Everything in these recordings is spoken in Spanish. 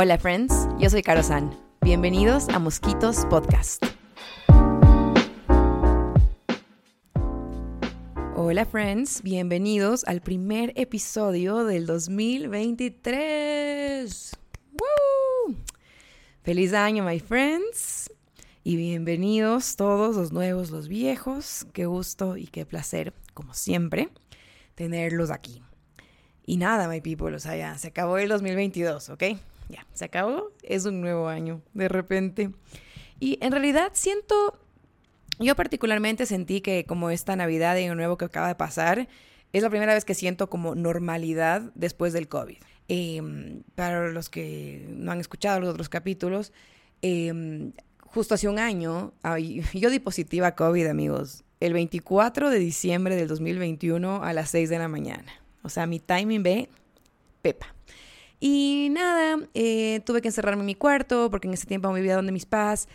Hola friends, yo soy Caro San. Bienvenidos a Mosquitos Podcast. Hola friends, bienvenidos al primer episodio del 2023. ¡Woo! Feliz año, my friends. Y bienvenidos todos los nuevos, los viejos. Qué gusto y qué placer, como siempre, tenerlos aquí. Y nada, my people, o sea, ya se acabó el 2022, ¿ok? Ya, se acabó. Es un nuevo año, de repente. Y en realidad siento yo particularmente sentí que como esta Navidad y Año Nuevo que acaba de pasar, es la primera vez que siento como normalidad después del COVID. Em, para los que no han escuchado los otros capítulos, em, justo hace un año, yo di positiva COVID, amigos, el 24 de diciembre del 2021 a las 6 de la mañana. O sea, mi timing ve pepa. Y nada, eh, tuve que encerrarme en mi cuarto porque en ese tiempo vivía donde mis padres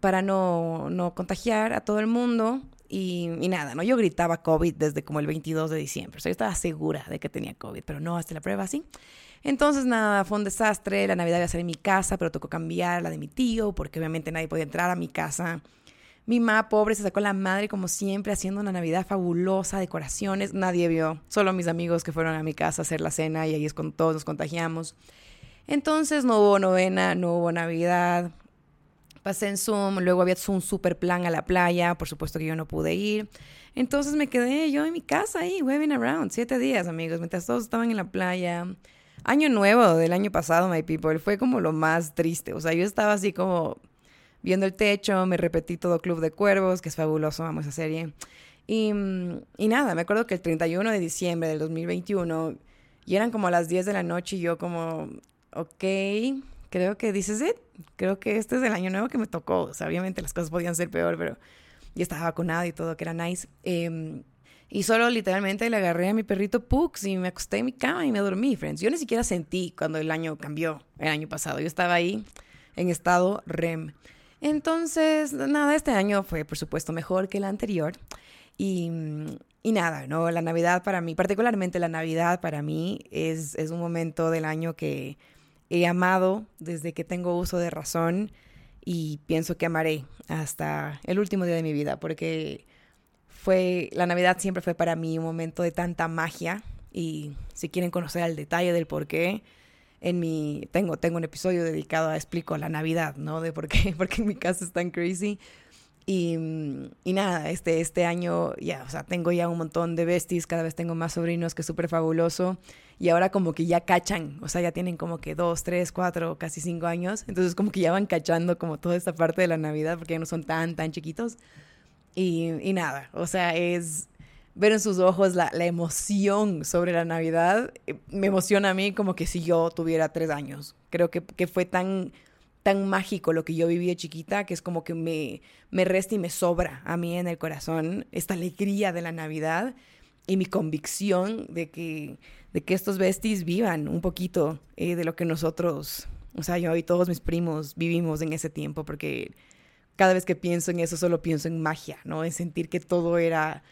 para no, no contagiar a todo el mundo. Y, nada, ¿no? Yo gritaba COVID desde como el 22 de diciembre. O sea, yo estaba segura de que tenía COVID, pero no, hasta la prueba sí. Entonces, nada, fue un desastre. La Navidad iba a ser en mi casa, pero tocó cambiar la de mi tío, porque obviamente nadie podía entrar a mi casa. Mi mamá, pobre, se sacó la madre como siempre, haciendo una Navidad fabulosa, decoraciones. Nadie vio, solo mis amigos que fueron a mi casa a hacer la cena y ahí es cuando todos nos contagiamos. Entonces, no hubo novena, no hubo Navidad pasé en Zoom, luego había un super plan a la playa, por supuesto que yo no pude ir. Entonces me quedé yo en mi casa ahí, webbing around, siete días, amigos, mientras todos estaban en la playa. Año nuevo del año pasado, my people, fue como lo más triste. O sea, yo estaba así como viendo el techo, me repetí todo Club de Cuervos, que es fabuloso, amo esa serie. Y, y nada, me acuerdo que el 31 de diciembre del 2021, y eran como las 10 de la noche y yo como, ok, creo que dices, it. creo que este es el año nuevo que me tocó. O sea, obviamente las cosas podían ser peor, pero ya estaba vacunado y todo, que era nice. Em, y solo literalmente le agarré a mi perrito Pux y me acosté en mi cama y me dormí, friends. Yo ni siquiera sentí cuando el año cambió, el año pasado. Yo estaba ahí en estado REM. Entonces, nada, este año fue por supuesto mejor que el anterior. Y, y, nada, ¿no? La Navidad para mí, particularmente la Navidad para mí es, es un momento del año que he amado desde que tengo uso de razón y pienso que amaré hasta el último día de mi vida, porque fue, la Navidad siempre fue para mí un momento de tanta magia y si quieren conocer el detalle del por qué, en mi, tengo, tengo un episodio dedicado a explico la Navidad, ¿no? De por qué, porque en mi casa es tan crazy. Y, y, nada, este, este año ya, o sea, tengo ya un montón de besties, cada vez tengo más sobrinos, que es súper fabuloso. Y ahora como que ya cachan, o sea, ya tienen como que dos, tres, cuatro, casi cinco años. Entonces como que ya van cachando como toda esta parte de la Navidad, porque ya no son tan, tan chiquitos. Y, y nada, o sea, es ver en sus ojos la, la, emoción sobre la Navidad. Eh, me emociona a mí como que si yo tuviera tres años. Creo que, que fue tan tan mágico lo que yo viví de chiquita, que es como que me, me resta y me sobra a mí en el corazón esta alegría de la Navidad y mi convicción de que, de que estos besties vivan un poquito eh, de lo que nosotros, o sea, yo y todos mis primos vivimos en ese tiempo, porque cada vez que pienso en eso solo pienso en magia, ¿no? En sentir que todo era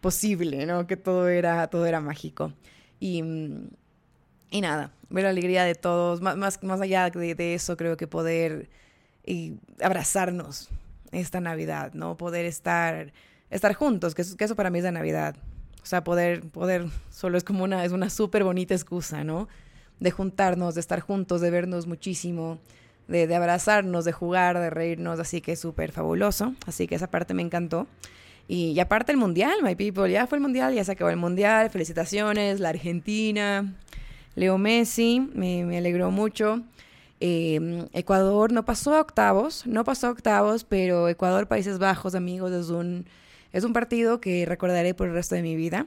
posible, ¿no? Que todo era, todo era mágico. Y, y nada, ver la alegría de todos, más, más, más allá de, eso, creo que poder y abrazarnos esta Navidad, ¿no? Poder estar, estar juntos, que eso, que eso para mí es la Navidad. O sea, poder, poder, solo es como una, es una súper bonita excusa, ¿no? De juntarnos, de estar juntos, de vernos muchísimo, de, de abrazarnos, de jugar, de reírnos, así que es súper fabuloso. Así que esa parte me encantó. Y, aparte el Mundial, my people, ya fue el Mundial, ya se acabó el Mundial, felicitaciones, la Argentina, Leo Messi, me, alegró mucho. Em, Ecuador no pasó a octavos, no pasó a octavos, pero Ecuador, Países Bajos, amigos, es un, es un partido que recordaré por el resto de mi vida.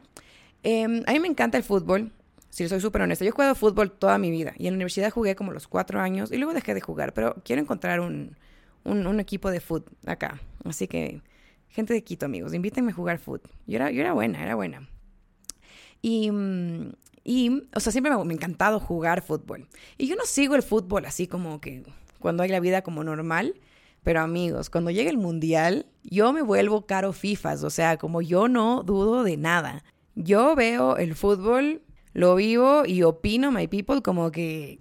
Em, a mí me encanta el fútbol, si soy súper honesta. Yo he jugado fútbol toda mi vida y en la universidad jugué como los cuatro años y luego dejé de jugar, pero quiero encontrar un, un, equipo de fútbol acá. Así que, gente de Quito, amigos, invítenme a jugar fútbol. Yo era, yo era buena, era buena. Y, mm, y, o sea, siempre me, ha encantado jugar fútbol. Y yo no sigo el fútbol así como que cuando hay la vida como normal. Pero amigos, cuando llega el mundial, yo me vuelvo caro FIFAs. O sea, como yo no dudo de nada. Yo veo el fútbol, lo vivo y opino, my people, como que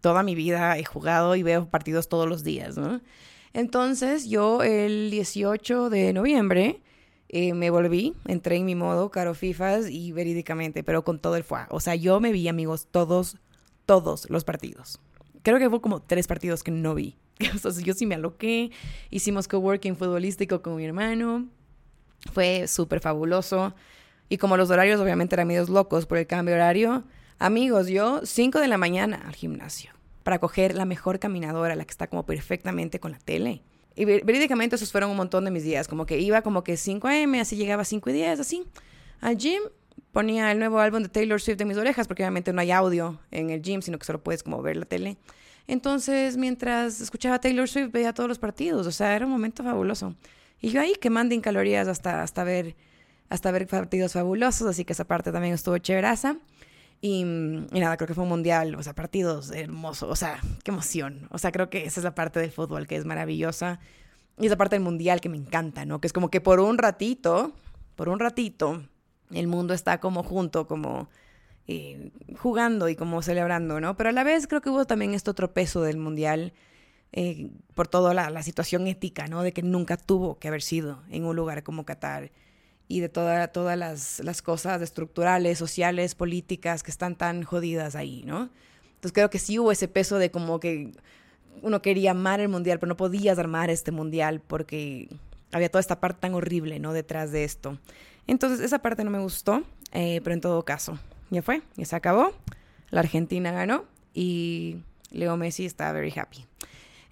toda mi vida he jugado y veo partidos todos los días, ¿no? Entonces yo el 18 de noviembre eh, me volví, entré en mi modo caro FIFAs y verídicamente, pero con todo el fuá. O sea, yo me vi, amigos, todos, todos los partidos. Creo que hubo como tres partidos que no vi. O sea, yo sí me aloqué, hicimos coworking futbolístico con mi hermano, fue súper fabuloso. Y como los horarios obviamente eran medios locos por el cambio de horario, amigos, yo 5 de la mañana al gimnasio para coger la mejor caminadora, la que está como perfectamente con la tele. Y verídicamente esos fueron un montón de mis días, como que iba como que 5 a.m., así llegaba a 5 y 10, así, al gym, ponía el nuevo álbum de Taylor Swift en mis orejas, porque obviamente no hay audio en el gym, sino que solo puedes como ver la tele. Entonces, mientras escuchaba Taylor Swift, veía todos los partidos, o sea, era un momento fabuloso. Y yo ahí quemando en calorías hasta, hasta, ver, hasta ver partidos fabulosos, así que esa parte también estuvo chéveraza. Y, y, nada, creo que fue un mundial, o sea, partidos hermosos, o sea, qué emoción. O sea, creo que esa es la parte del fútbol que es maravillosa. Y esa parte del mundial que me encanta, ¿no? Que es como que por un ratito, por un ratito, el mundo está como junto, como eh, jugando y como celebrando, ¿no? Pero a la vez creo que hubo también este otro peso del mundial eh, por toda la, situación ética, ¿no? De que nunca tuvo que haber sido en un lugar como Qatar y de toda, todas las, las cosas estructurales, sociales, políticas que están tan jodidas ahí, ¿no? Entonces creo que sí hubo ese peso de como que uno quería amar el mundial, pero no podías armar este mundial porque había toda esta parte tan horrible, ¿no? Detrás de esto. Entonces esa parte no me gustó, eh, pero en todo caso, ya fue, ya se acabó. La Argentina ganó y Leo Messi está very happy.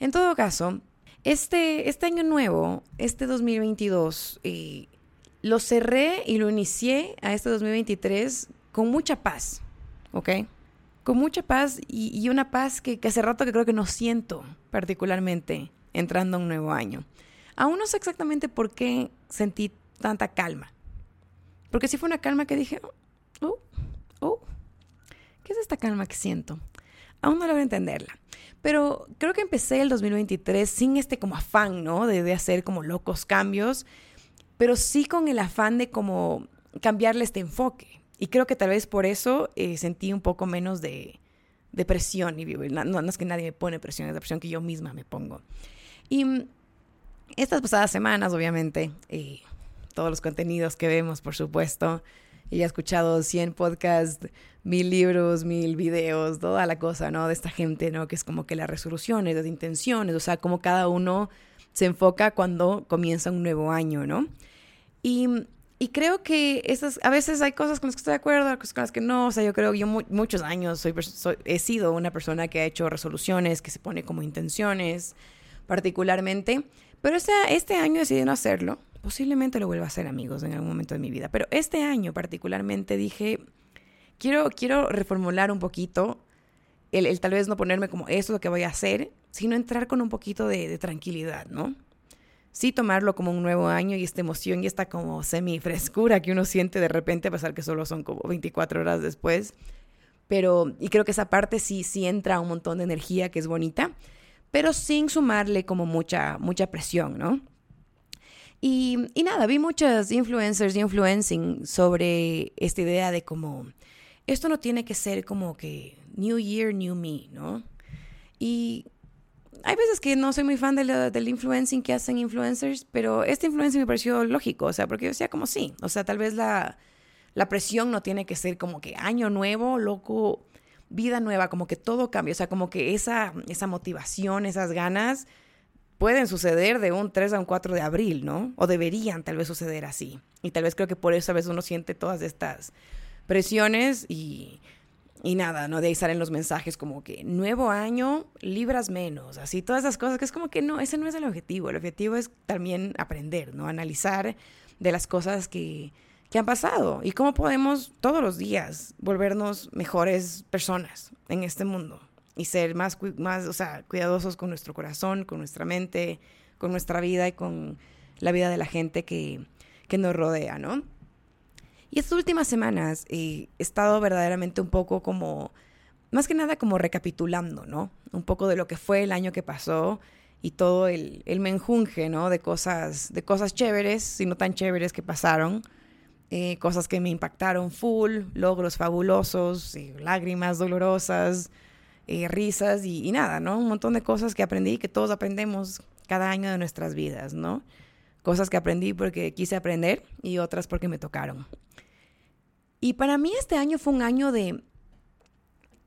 En todo caso, este, este año nuevo, este 2022, eh, lo cerré y lo inicié a este 2023 con mucha paz, ¿ok? Con mucha paz y, una paz que, que, hace rato que creo que no siento particularmente entrando a un nuevo año. Aún no sé exactamente por qué sentí tanta calma. Porque sí fue una calma que dije, oh, oh, ¿qué es esta calma que siento? Aún no logro entenderla. Pero creo que empecé el 2023 sin este como afán, ¿no? De hacer como locos cambios pero sí con el afán de como cambiarle este enfoque. Y creo que tal vez por eso eh, sentí un poco menos de, de presión. Y no, no, es que nadie me pone presión, es la presión que yo misma me pongo. Y mm, estas pasadas semanas, obviamente, eh, todos los contenidos que vemos, por supuesto, y he escuchado 100 podcasts, mil libros, mil videos, toda la cosa, ¿no? De esta gente, ¿no? Que es como que las resoluciones, las intenciones, o sea, como cada uno se enfoca cuando comienza un nuevo año, ¿no? Y, y creo que esas, a veces hay cosas con las que estoy de acuerdo, cosas con las que no. O sea, yo creo que yo muchos años he sido una persona que ha hecho resoluciones, que se pone como intenciones particularmente. Pero este, este año decidí no hacerlo. Posiblemente lo vuelva a hacer, amigos, en algún momento de mi vida. Pero este año particularmente dije, quiero, quiero reformular un poquito el, el, tal vez no ponerme como esto es lo que voy a hacer, sino entrar con un poquito de, tranquilidad, ¿no? Sí tomarlo como un nuevo año y esta emoción y esta como semi frescura que uno siente de repente, a pesar que solo son como 24 horas después. Pero, y creo que esa parte sí, sí entra un montón de energía que es bonita, pero sin sumarle como mucha, mucha presión, ¿no? Y, y, nada, vi muchas influencers y influencing sobre esta idea de como, esto no tiene que ser como que New Year, New Me, ¿no? Y hay veces que no soy muy fan del influencing que hacen influencers, pero este influencing me pareció lógico, o sea, porque yo decía como sí, o sea, tal vez la, la presión no tiene que ser como que año nuevo, loco, vida nueva, como que todo cambia, o sea, como que esa, esa motivación, esas ganas pueden suceder de un 3 a un 4 de abril, ¿no? O deberían tal vez suceder así. Y tal vez creo que por eso a veces uno siente todas estas presiones y y nada, ¿no? De ahí salen los mensajes como que nuevo año, libras menos, así, todas esas cosas, que es como que no, ese no es el objetivo. El objetivo es también aprender, ¿no? Analizar de las cosas que, que han pasado y cómo podemos todos los días volvernos mejores personas en este mundo y ser más, más o sea, cuidadosos con nuestro corazón, con nuestra mente, con nuestra vida y con la vida de la gente que, que nos rodea, ¿no? Y estas últimas semanas he estado verdaderamente un poco como, más que nada como recapitulando, ¿no? Un poco de lo que fue el año que pasó y todo el, el menjunje, ¿no? De cosas, de cosas chéveres y no tan chéveres que pasaron. Eh, cosas que me impactaron full, logros fabulosos, lágrimas dolorosas, eh, risas y, y, nada, ¿no? Un montón de cosas que aprendí, que todos aprendemos cada año de nuestras vidas, ¿no? Cosas que aprendí porque quise aprender y otras porque me tocaron. Y para mí este año fue un año de,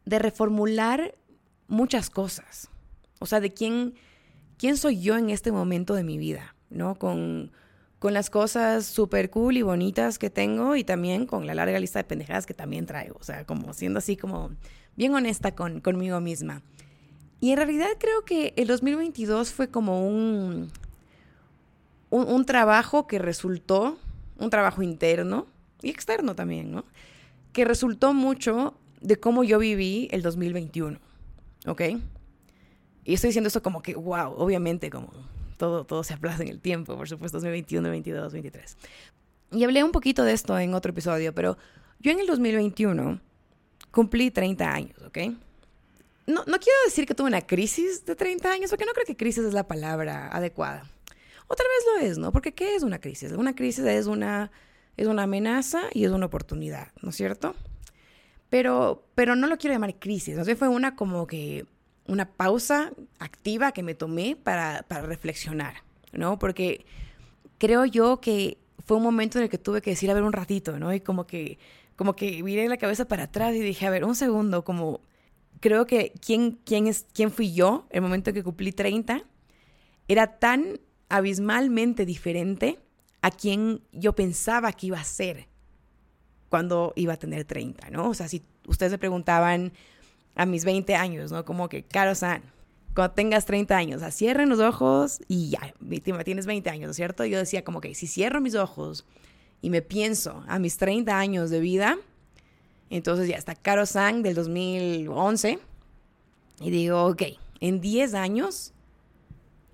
de reformular muchas cosas. O sea, de quién, quién soy yo en este momento de mi vida, ¿no? Con, con las cosas súper cool y bonitas que tengo y también con la larga lista de pendejadas que también traigo. O sea, como siendo así como bien honesta con, conmigo misma. Y en realidad creo que el 2022 fue como un, un, un, trabajo que resultó, un trabajo interno y externo también, ¿no? Que resultó mucho de cómo yo viví el 2021, ¿ok? Y estoy diciendo eso como que, wow, obviamente como todo, todo se aplaza en el tiempo, por supuesto, 2021, 2022, 2023. Y hablé un poquito de esto en otro episodio, pero yo en el 2021 cumplí 30 años, ¿ok? No, no quiero decir que tuve una crisis de 30 años, porque no creo que crisis es la palabra adecuada. Otra vez lo es, ¿no? Porque ¿qué es una crisis? Una crisis es una, es una amenaza y es una oportunidad, ¿no es cierto? Pero, pero no lo quiero llamar crisis, ¿no? fue una como que una pausa activa que me tomé para, para reflexionar, ¿no? Porque creo yo que fue un momento en el que tuve que decir, a ver, un ratito, ¿no? Y como que, como que miré la cabeza para atrás y dije, a ver, un segundo, como creo que quién, quién, es, quién fui yo el momento en que cumplí 30 era tan abismalmente diferente a quien yo pensaba que iba a ser cuando iba a tener 30, ¿no? O sea, si ustedes me preguntaban, a mis 20 años, ¿no? Como que, Caro San, cuando tengas 30 años, o cierren los ojos y ya, víctima, tienes 20 años, ¿no es cierto? Yo decía como que si cierro mis ojos y me pienso a mis 30 años de vida, entonces ya está Caro San del 2011 y digo, ok, en 10 años,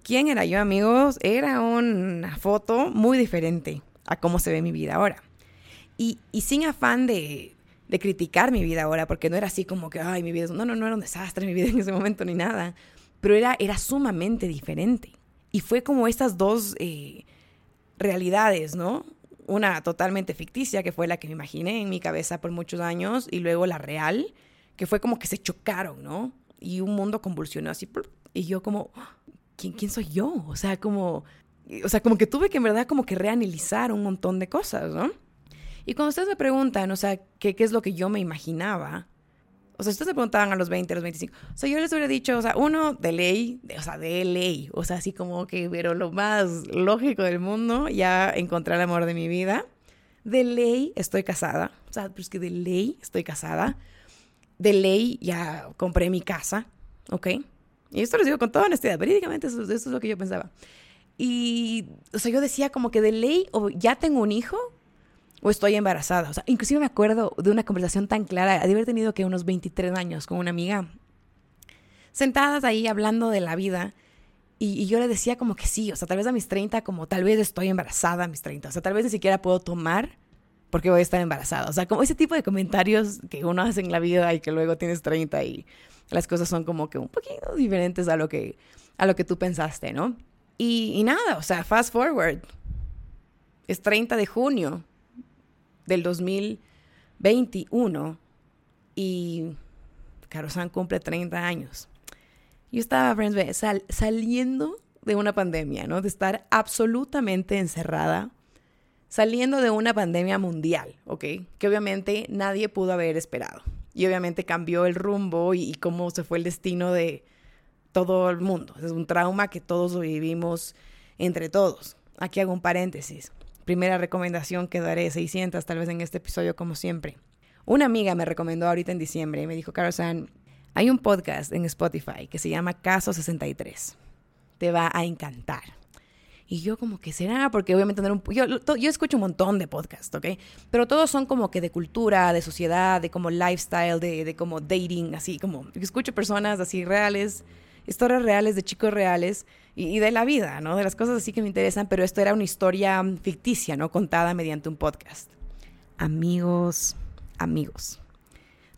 ¿quién era yo, amigos? Era una foto muy diferente a cómo se ve mi vida ahora. Y, sin afán de, criticar mi vida ahora, porque no era así como que, ay, mi vida, no, no, no era un desastre mi vida en ese momento ni nada, pero era, era sumamente diferente. Y fue como estas dos eh, realidades, ¿no? Una totalmente ficticia, que fue la que me imaginé en mi cabeza por muchos años, y luego la real, que fue como que se chocaron, ¿no? Y un mundo convulsionó así, y yo como, ¿quién, soy yo? O sea, como, o sea, como que tuve que en verdad como que reanalizar un montón de cosas, ¿no? Y cuando ustedes me preguntan, o sea, ¿qué, qué es lo que yo me imaginaba? O sea, ustedes me preguntaban a los 20, a los 25. O sea, yo les hubiera dicho, o sea, uno de ley, o sea, de ley. O sea, así como que, pero lo más lógico del mundo, ya encontré el amor de mi vida. De ley estoy casada. O sea, pues que de ley estoy casada. De ley ya compré mi casa. ¿Ok? Y esto lo digo con toda honestidad. Verídicamente, eso, eso es lo que yo pensaba. Y, o sea, yo decía como que de ley, o ya tengo un hijo, o estoy embarazada. O sea, inclusive me acuerdo de una conversación tan clara, de haber tenido que unos 23 años con una amiga, sentadas ahí hablando de la vida. Y, yo le decía como que sí, o sea, tal vez a mis 30, como tal vez estoy embarazada a mis 30, o sea, tal vez ni siquiera puedo tomar porque voy a estar embarazada. O sea, como ese tipo de comentarios que uno hace en la vida y que luego tienes 30 y las cosas son como que un poquito diferentes a lo que, a lo que tú pensaste, ¿no? Y, y nada, o sea, fast forward. Es 30 de junio del 2021 y San cumple 30 años. Yo estaba, friends, saliendo de una pandemia, ¿no? De estar absolutamente encerrada, saliendo de una pandemia mundial, ¿ok? Que obviamente nadie pudo haber esperado. Y obviamente cambió el rumbo y, cómo se fue el destino de todo el mundo. Es un trauma que todos vivimos entre todos. Aquí hago un paréntesis. Primera recomendación que daré 600 tal vez en este episodio como siempre. Una amiga me recomendó ahorita en diciembre y me dijo, San, hay un podcast en Spotify que se llama Caso 63. Te va a encantar. Y yo como que será, porque obviamente tener un... Yo, escucho un montón de podcasts, ¿ok? Pero todos son como que de cultura, de sociedad, de como lifestyle, de, de como dating, así como... Escucho personas así reales historias reales de chicos reales y, de la vida, ¿no? De las cosas así que me interesan, pero esto era una historia ficticia, ¿no? Contada mediante un podcast. Amigos, amigos.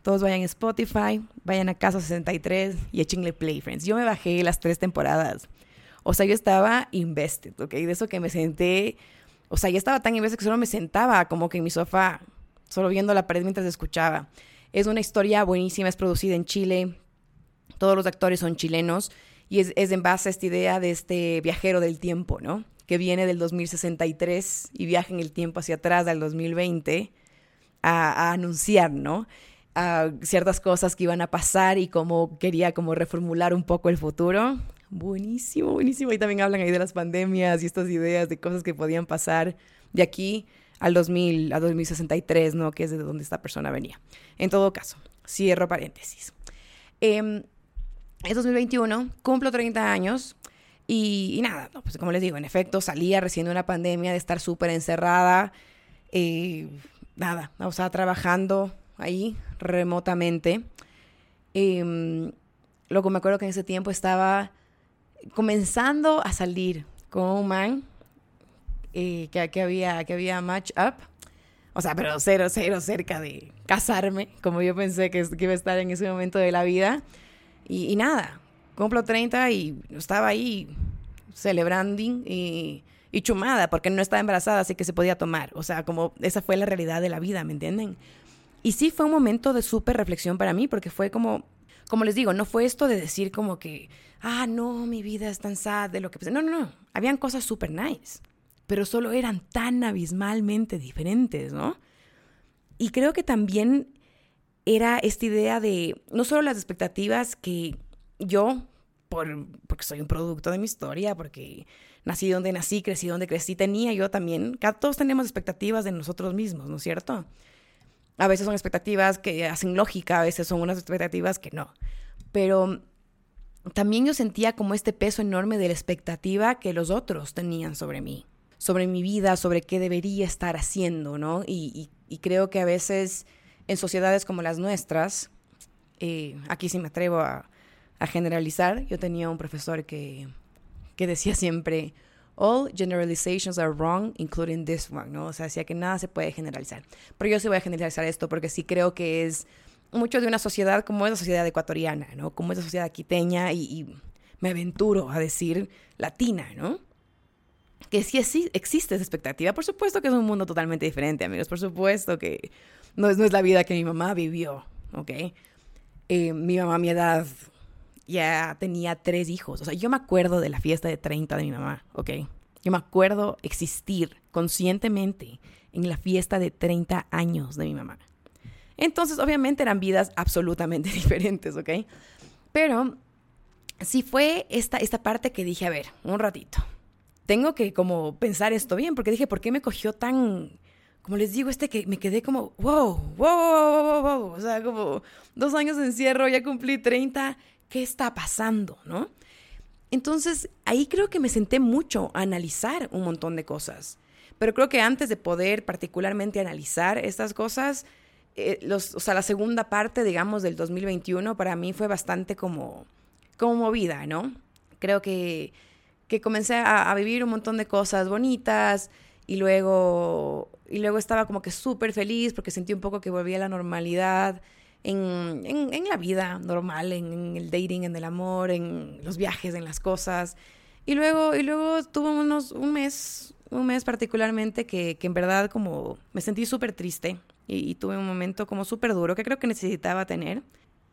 Todos vayan a Spotify, vayan a Casa 63 y échenle play, friends. Yo me bajé las tres temporadas. O sea, yo estaba invested, ¿ok? De eso que me senté, o sea, yo estaba tan invested que solo me sentaba como que en mi sofá, solo viendo la pared mientras escuchaba. Es una historia buenísima, es producida en Chile, Todos los actores son chilenos y es, en base a esta idea de este viajero del tiempo, ¿no? Que viene del 2063 y viaja en el tiempo hacia atrás del 2020 a, a anunciar, ¿no? A ciertas cosas que iban a pasar y cómo quería como reformular un poco el futuro. Buenísimo, buenísimo. Y también hablan ahí de las pandemias y estas ideas de cosas que podían pasar de aquí al 2000, a 2063, ¿no? Que es de donde esta persona venía. En todo caso, cierro paréntesis. Eh, es 2021, cumplo 30 años y, nada, pues como les digo, en efecto salía recién de una pandemia, de estar súper encerrada, eh, nada, o sea, trabajando ahí remotamente. Eh, luego me acuerdo que en ese tiempo estaba comenzando a salir con un man eh, que, había, que había match up. O sea, pero cero, cero cerca de casarme, como yo pensé que, iba a estar en ese momento de la vida. Y, nada, cumplo 30 y estaba ahí celebrando y, y chumada, porque no estaba embarazada, así que se podía tomar. O sea, como esa fue la realidad de la vida, ¿me entienden? Y sí fue un momento de súper reflexión para mí, porque fue como, como les digo, no fue esto de decir como que, ah, no, mi vida es tan sad de lo que. No, no, no, habían cosas súper nice, pero solo eran tan abismalmente diferentes, ¿no? Y creo que también era esta idea de no solo las expectativas que yo, por, porque soy un producto de mi historia, porque nací donde nací, crecí donde crecí, tenía yo también, todos tenemos expectativas de nosotros mismos, ¿no es cierto? A veces son expectativas que hacen lógica, a veces son unas expectativas que no. Pero también yo sentía como este peso enorme de la expectativa que los otros tenían sobre mí, sobre mi vida, sobre qué debería estar haciendo, ¿no? Y, creo que a veces en sociedades como las nuestras, eh, aquí sí me atrevo a, generalizar, yo tenía un profesor que, que decía siempre, all generalizations are wrong, including this one, ¿no? O sea, decía que nada se puede generalizar. Pero yo sí voy a generalizar esto porque sí creo que es mucho de una sociedad como es la sociedad ecuatoriana, ¿no? Como es la sociedad quiteña y, y me aventuro a decir latina, ¿no? Que sí, sí existe esa expectativa. Por supuesto que es un mundo totalmente diferente, amigos. Por supuesto que no es, no es la vida que mi mamá vivió, ¿ok? Eh, mi mamá a mi edad ya tenía tres hijos. O sea, yo me acuerdo de la fiesta de 30 de mi mamá, ¿ok? Yo me acuerdo existir conscientemente en la fiesta de 30 años de mi mamá. Entonces, obviamente eran vidas absolutamente diferentes, ¿ok? Pero sí fue esta, esta parte que dije, a ver, un ratito. Tengo que como pensar esto bien, porque dije, ¿por qué me cogió tan como les digo, este que me quedé como, wow, wow, wow, wow, wow, o sea, como dos años de encierro, ya cumplí 30, ¿qué está pasando, no? Entonces, ahí creo que me senté mucho a analizar un montón de cosas. Pero creo que antes de poder particularmente analizar estas cosas, eh, los, o sea, la segunda parte, digamos, del 2021 para mí fue bastante como, como movida, ¿no? Creo que, que comencé a, vivir un montón de cosas bonitas, y luego, y luego estaba como que súper feliz porque sentí un poco que volvía a la normalidad en, en, la vida normal, en, el dating, en el amor, en los viajes, en las cosas. Y luego, y luego tuve unos, un mes, un mes particularmente que, que en verdad como me sentí súper triste y, y, tuve un momento como súper duro que creo que necesitaba tener.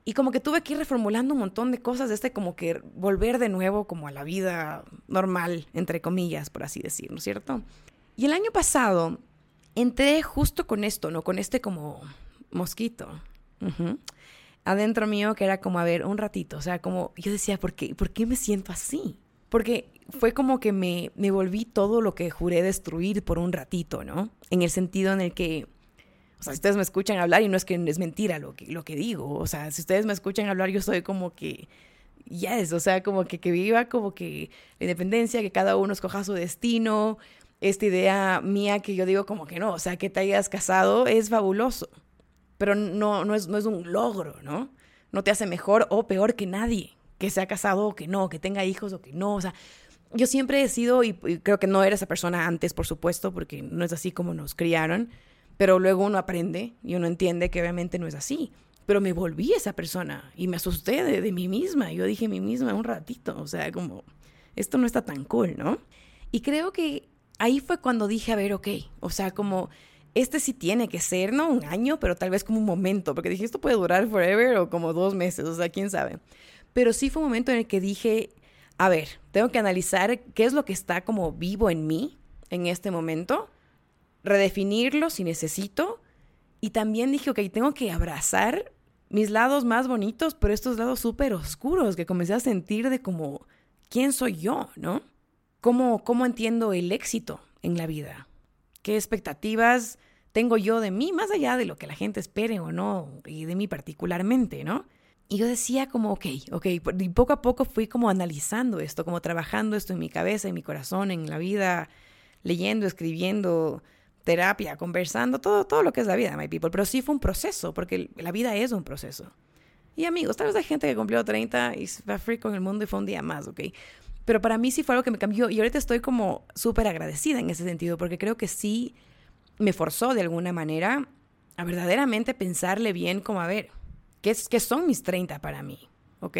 Y como que tuve que ir reformulando un montón de cosas de este como que volver de nuevo como a la vida normal, entre comillas, por así decir, ¿no es cierto? Y el año pasado entré justo con esto, ¿no? Con este como mosquito. Adentro mío que era como, a ver, un ratito. O sea, como yo decía, ¿por qué, ¿por qué me siento así? Porque fue como que me, me volví todo lo que juré destruir por un ratito, ¿no? En el sentido en el que, o sea, si ustedes me escuchan hablar y no es que es mentira lo que, lo que digo, o sea, si ustedes me escuchan hablar, yo soy como que, yes, o sea, como que, que viva como que la independencia, que cada uno escoja su destino, esta idea mía que yo digo como que no, o sea, que te hayas casado es fabuloso, pero no, no, es, no es un logro, ¿no? No te hace mejor o peor que nadie, que sea casado o que no, que tenga hijos o que no, o sea, yo siempre he sido, y, creo que no era esa persona antes, por supuesto, porque no es así como nos criaron, pero luego uno aprende y uno entiende que obviamente no es así. Pero me volví esa persona y me asusté de, de mí misma. Yo dije mí misma un ratito, o sea, como, esto no está tan cool, ¿no? Y creo que ahí fue cuando dije, a ver, ok, o sea, como este sí tiene que ser, no un año, pero tal vez como un momento, porque dije, esto puede durar forever o como dos meses, o sea, quién sabe. pero sí fue un momento en el que dije, a ver, tengo que analizar qué es lo que está como vivo en mí en este momento, redefinirlo si necesito, y también dije, ok, tengo que abrazar mis lados más bonitos, pero estos lados súper oscuros que comencé a sentir de como, ¿quién soy yo? ¿No? ¿Cómo, ¿Cómo entiendo el éxito en la vida? ¿Qué expectativas tengo yo de mí, más allá de lo que la gente espere o no, y de mí particularmente, ¿no? Y yo decía como, ok, ok, y poco a poco fui como analizando esto, como trabajando esto en mi cabeza, en mi corazón, en la vida, leyendo, escribiendo, terapia, conversando, todo, todo lo que es la vida, my people. Pero sí fue un proceso, porque la vida es un proceso. Y amigos, tal vez hay gente que cumplió 30 y se va free con el mundo y fue un día más, ¿ok? Pero para mí sí fue algo que me cambió y ahorita estoy como súper agradecida en ese sentido, porque creo que sí me forzó de alguna manera a verdaderamente pensarle bien como, a ver, ¿qué, es, qué son mis 30 para mí? ¿Ok?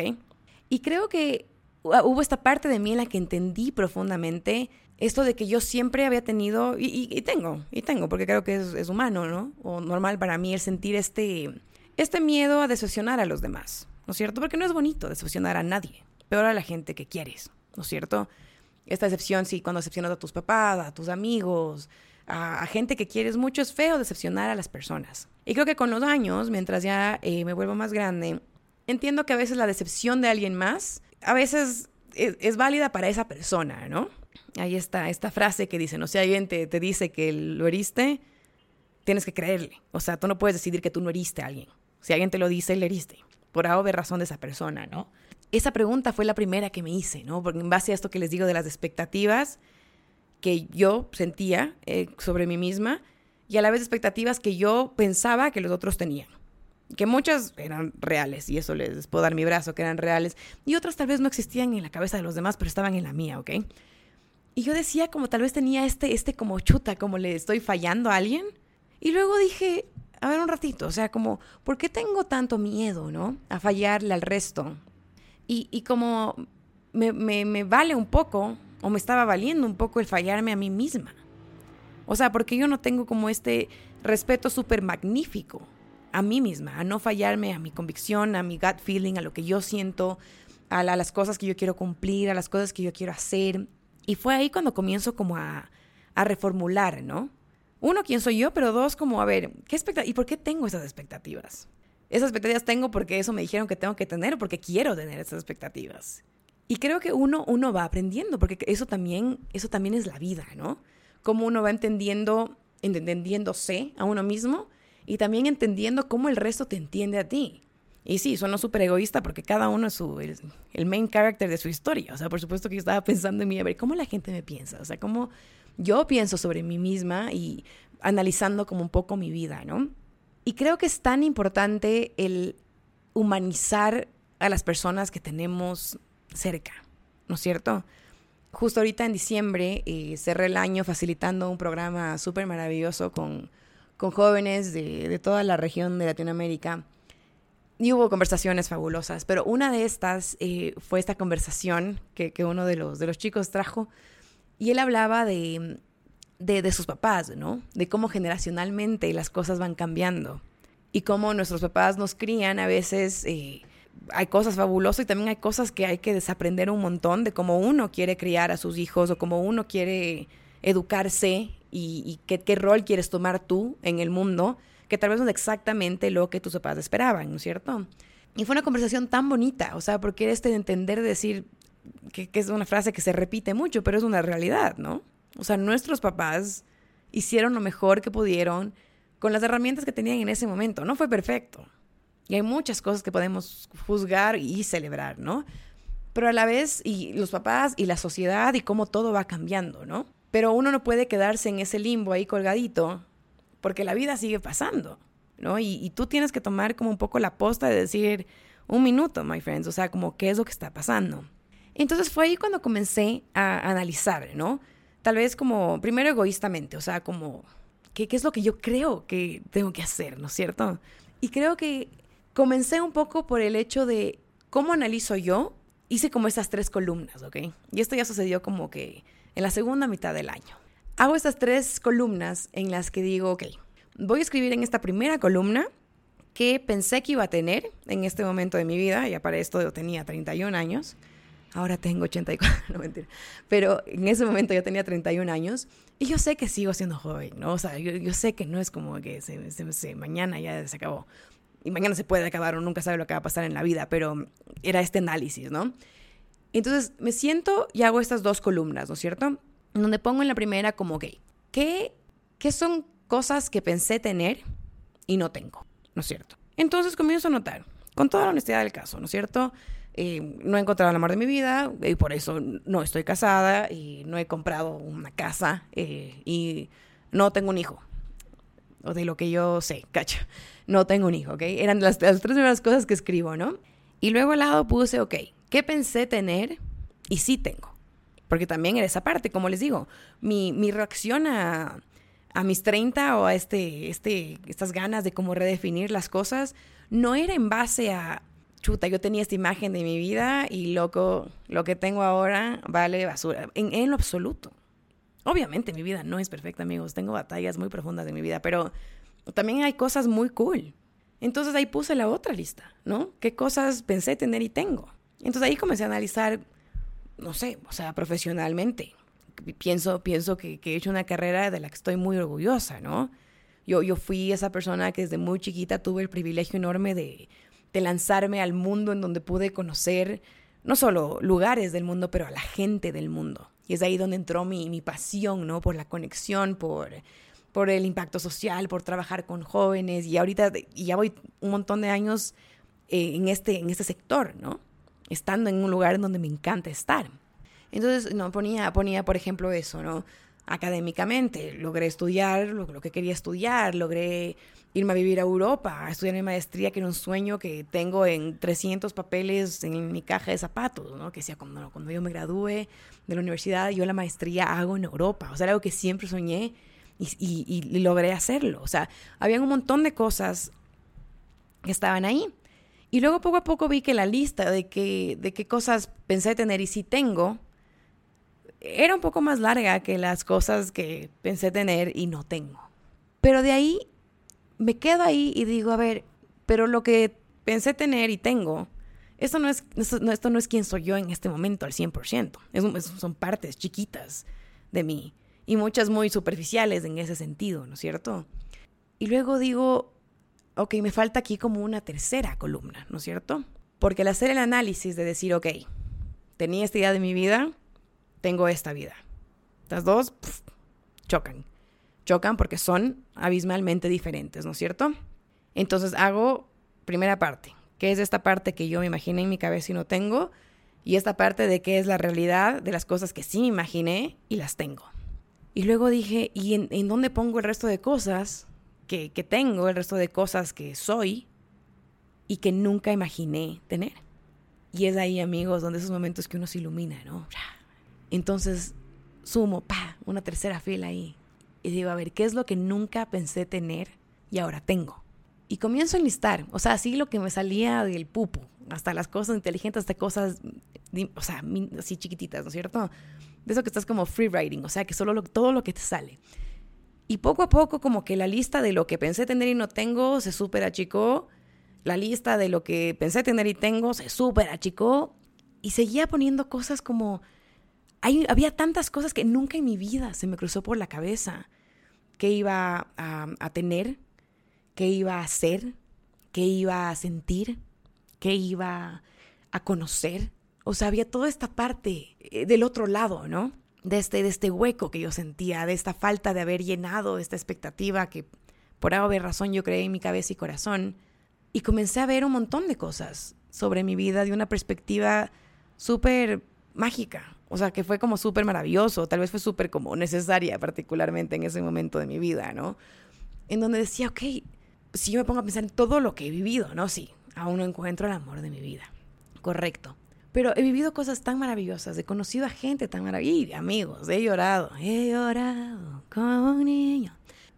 Y creo que hubo esta parte de mí en la que entendí profundamente esto de que yo siempre había tenido, y, tengo, y tengo, porque creo que es, humano, ¿no? O normal para mí el sentir este, este miedo a decepcionar a los demás, ¿no es cierto? Porque no es bonito decepcionar a nadie, peor a la gente que quieres, ¿no es cierto? Esta decepción, sí, cuando decepcionas a tus papás, a tus amigos, a, gente que quieres mucho, es feo decepcionar a las personas. Y creo que con los años, mientras ya eh, me vuelvo más grande, entiendo que a veces la decepción de alguien más, a veces es válida para esa persona, ¿no? Ahí está esta frase que dice, no si alguien te, te dice que lo heriste, tienes que creerle. O sea, tú no puedes decidir que tú no heriste a alguien. Si alguien te lo dice, le heriste. Por de razón de esa persona, ¿no? Esa pregunta fue la primera que me hice, ¿no? Porque en base a esto que les digo de las expectativas que yo sentía eh, sobre mí misma y a la vez expectativas que yo pensaba que los otros tenían. Que muchas eran reales, y eso les puedo dar mi brazo, que eran reales, y otras tal vez no existían en la cabeza de los demás, pero estaban en la mía, ¿ok? Y yo decía como tal vez tenía este, este como chuta, como le estoy fallando a alguien. Y luego dije, a ver un ratito, o sea, como, ¿por qué tengo tanto miedo, no? A fallarle al resto. Y, y como me, me, vale un poco, o me estaba valiendo un poco el fallarme a mí misma. O sea, porque yo no tengo como este respeto súper magnífico a mí misma, a no fallarme a mi convicción, a mi gut feeling, a lo que yo siento, a, a las cosas que yo quiero cumplir, a las cosas que yo quiero hacer. Y fue ahí cuando comienzo como a, reformular, ¿no? Uno, ¿quién soy yo? Pero dos, como, a ver, ¿qué? ¿Y por qué tengo esas expectativas? Esas expectativas tengo porque eso me dijeron que tengo que tener o porque quiero tener esas expectativas. Y creo que uno, uno va aprendiendo, porque eso también, eso también es la vida, ¿no? Cómo uno va entendiendo, entendiéndose a uno mismo y también entendiendo cómo el resto te entiende a ti. Y sí, suena súper egoísta porque cada uno es su, el, main character de su historia. O sea, por supuesto que yo estaba pensando en mí, a ver, ¿cómo la gente me piensa? O sea, cómo yo pienso sobre mí misma y analizando como un poco mi vida, ¿no? Y creo que es tan importante el humanizar a las personas que tenemos cerca, ¿no es cierto? Justo ahorita en diciembre eh, cerré el año facilitando un programa súper maravilloso con, con jóvenes de, de toda la región de Latinoamérica y hubo conversaciones fabulosas, pero una de estas eh, fue esta conversación que, uno de los, de los chicos trajo y él hablaba de, de, sus papás, ¿no? De cómo generacionalmente las cosas van cambiando y cómo nuestros papás nos crían a veces... Eh, hay cosas fabulosas y también hay cosas que hay que desaprender un montón de cómo uno quiere criar a sus hijos o cómo uno quiere educarse y, qué, qué, rol quieres tomar tú en el mundo que tal vez no es exactamente lo que tus papás esperaban, ¿no es cierto? Y fue una conversación tan bonita, o sea, porque este de entender, decir, que, es una frase que se repite mucho, pero es una realidad, ¿no? O sea, nuestros papás hicieron lo mejor que pudieron con las herramientas que tenían en ese momento. No fue perfecto. Y hay muchas cosas que podemos juzgar y celebrar, ¿no? Pero a la vez, y los papás y la sociedad y cómo todo va cambiando, ¿no? Pero uno no puede quedarse en ese limbo ahí colgadito porque la vida sigue pasando, ¿no? Y, tú tienes que tomar como un poco la posta de decir, un minuto, my friends, o sea, como qué es lo que está pasando. Entonces fue ahí cuando comencé a analizar, ¿no? Tal vez como, primero egoístamente, o sea, como, ¿qué, es lo que yo creo que tengo que hacer, ¿no es cierto? Y creo que comencé un poco por el hecho de cómo analizo yo, hice como estas tres columnas, ¿ok? Y esto ya sucedió como que en la segunda mitad del año hago estas tres columnas en las que digo, ok, voy a escribir en esta primera columna que pensé que iba a tener en este momento de mi vida, ya para esto yo tenía 31 años, ahora tengo 84, no mentira, pero en ese momento yo tenía 31 años y yo sé que sigo siendo joven, ¿no? O sea, yo, sé que no es como que se, mañana ya se acabó y mañana se puede acabar o nunca sabe lo que va a pasar en la vida, pero era este análisis, ¿no? Entonces me siento y hago estas dos columnas, ¿no es cierto? Donde pongo en la primera como, ok, ¿qué, qué son cosas que pensé tener y no tengo? ¿no es cierto? Entonces comienzo a notar, con toda la honestidad del caso, ¿no es cierto? No he encontrado el amor de mi vida y por eso no estoy casada y no he comprado una casa eh, y no tengo un hijo. O de lo que yo sé, cacha. No tengo un hijo, ¿ok? Eran las, tres primeras cosas que escribo, ¿no? Y luego al lado puse, ok, ¿qué pensé tener? Y sí tengo. Porque también era esa parte, como les digo, mi, reacción a, a mis 30 o a este, este, estas ganas de cómo redefinir las cosas, no era en base a, chuta, yo tenía esta imagen de mi vida y loco, lo que tengo ahora vale basura, en, en lo absoluto. Obviamente mi vida no es perfecta, amigos, tengo batallas muy profundas de mi vida, pero también hay cosas muy cool. Entonces ahí puse la otra lista, ¿no? ¿Qué cosas pensé tener y tengo? Entonces ahí comencé a analizar, no sé, o sea, profesionalmente, pienso, pienso que, he hecho una carrera de la que estoy muy orgullosa, ¿no? Yo, yo fui esa persona que desde muy chiquita tuve el privilegio enorme de, de lanzarme al mundo en donde pude conocer no solo lugares del mundo, pero a la gente del mundo. Y es ahí donde entró mi, mi pasión, ¿no? Por la conexión, por, por el impacto social, por trabajar con jóvenes. Y ahorita y ya voy un montón de años eh, en, este, en este sector, ¿no? Estando en un lugar en donde me encanta estar. Entonces, no, ponía, ponía, por ejemplo, eso, ¿no? Académicamente, logré estudiar lo, que quería estudiar, logré irme a vivir a Europa, a estudiar mi maestría, que era un sueño que tengo en 300 papeles en mi caja de zapatos, ¿no? Que decía, cuando, cuando yo me gradúe de la universidad, yo la maestría hago en Europa. O sea, algo que siempre soñé y, logré hacerlo. O sea, había un montón de cosas que estaban ahí. Y luego poco a poco vi que la lista de, que, de qué cosas pensé tener y sí tengo, era un poco más larga que las cosas que pensé tener y no tengo. Pero de ahí me quedo ahí y digo, a ver, pero lo que pensé tener y tengo, esto no es, esto, no, es quién soy yo en este momento al 100%. Es, son partes chiquitas de mí y muchas muy superficiales en ese sentido, ¿no es cierto? Y luego digo, ok, me falta aquí como una tercera columna, ¿no es cierto? Porque al hacer el análisis de decir, ok, tenía esta idea de mi vida, tengo esta vida. Las dos chocan. Chocan porque son abismalmente diferentes, ¿no es cierto? Entonces hago primera parte, que es esta parte que yo me imaginé en mi cabeza y no tengo, y esta parte de qué es la realidad de las cosas que sí me imaginé y las tengo. Y luego dije, ¿y en, dónde pongo el resto de cosas que, que tengo, el resto de cosas que soy y que nunca imaginé tener? Y es ahí, amigos, donde esos momentos que uno se ilumina, ¿no? Entonces sumo, pa, una tercera fila ahí. Y digo, a ver, ¿qué es lo que nunca pensé tener y ahora tengo? Y comienzo a enlistar, o sea, así lo que me salía del pupo, hasta las cosas inteligentes, hasta cosas, o sea, así chiquititas, ¿no es cierto? De eso que estás como free writing, o sea, que solo todo lo que te sale. Y poco a poco como que la lista de lo que pensé tener y no tengo se súper achicó, la lista de lo que pensé tener y tengo se súper achicó, y seguía poniendo cosas como había tantas cosas que nunca en mi vida se me cruzó por la cabeza que iba a, tener, que iba a hacer, que iba a sentir, que iba a conocer. O sea, había toda esta parte eh, del otro lado, ¿no? De este, de este hueco que yo sentía, de esta falta de haber llenado esta expectativa que por haber razón yo creé en mi cabeza y corazón. Y comencé a ver un montón de cosas sobre mi vida de una perspectiva súper mágica, o sea, que fue como súper maravilloso, tal vez fue súper como necesaria particularmente en ese momento de mi vida, ¿no? En donde decía, ok, si yo me pongo a pensar en todo lo que he vivido, ¿no? Sí, aún no encuentro el amor de mi vida. Correcto. Pero he vivido cosas tan maravillosas, he conocido a gente tan maravillosa, amigos, he llorado, he llorado como un niño.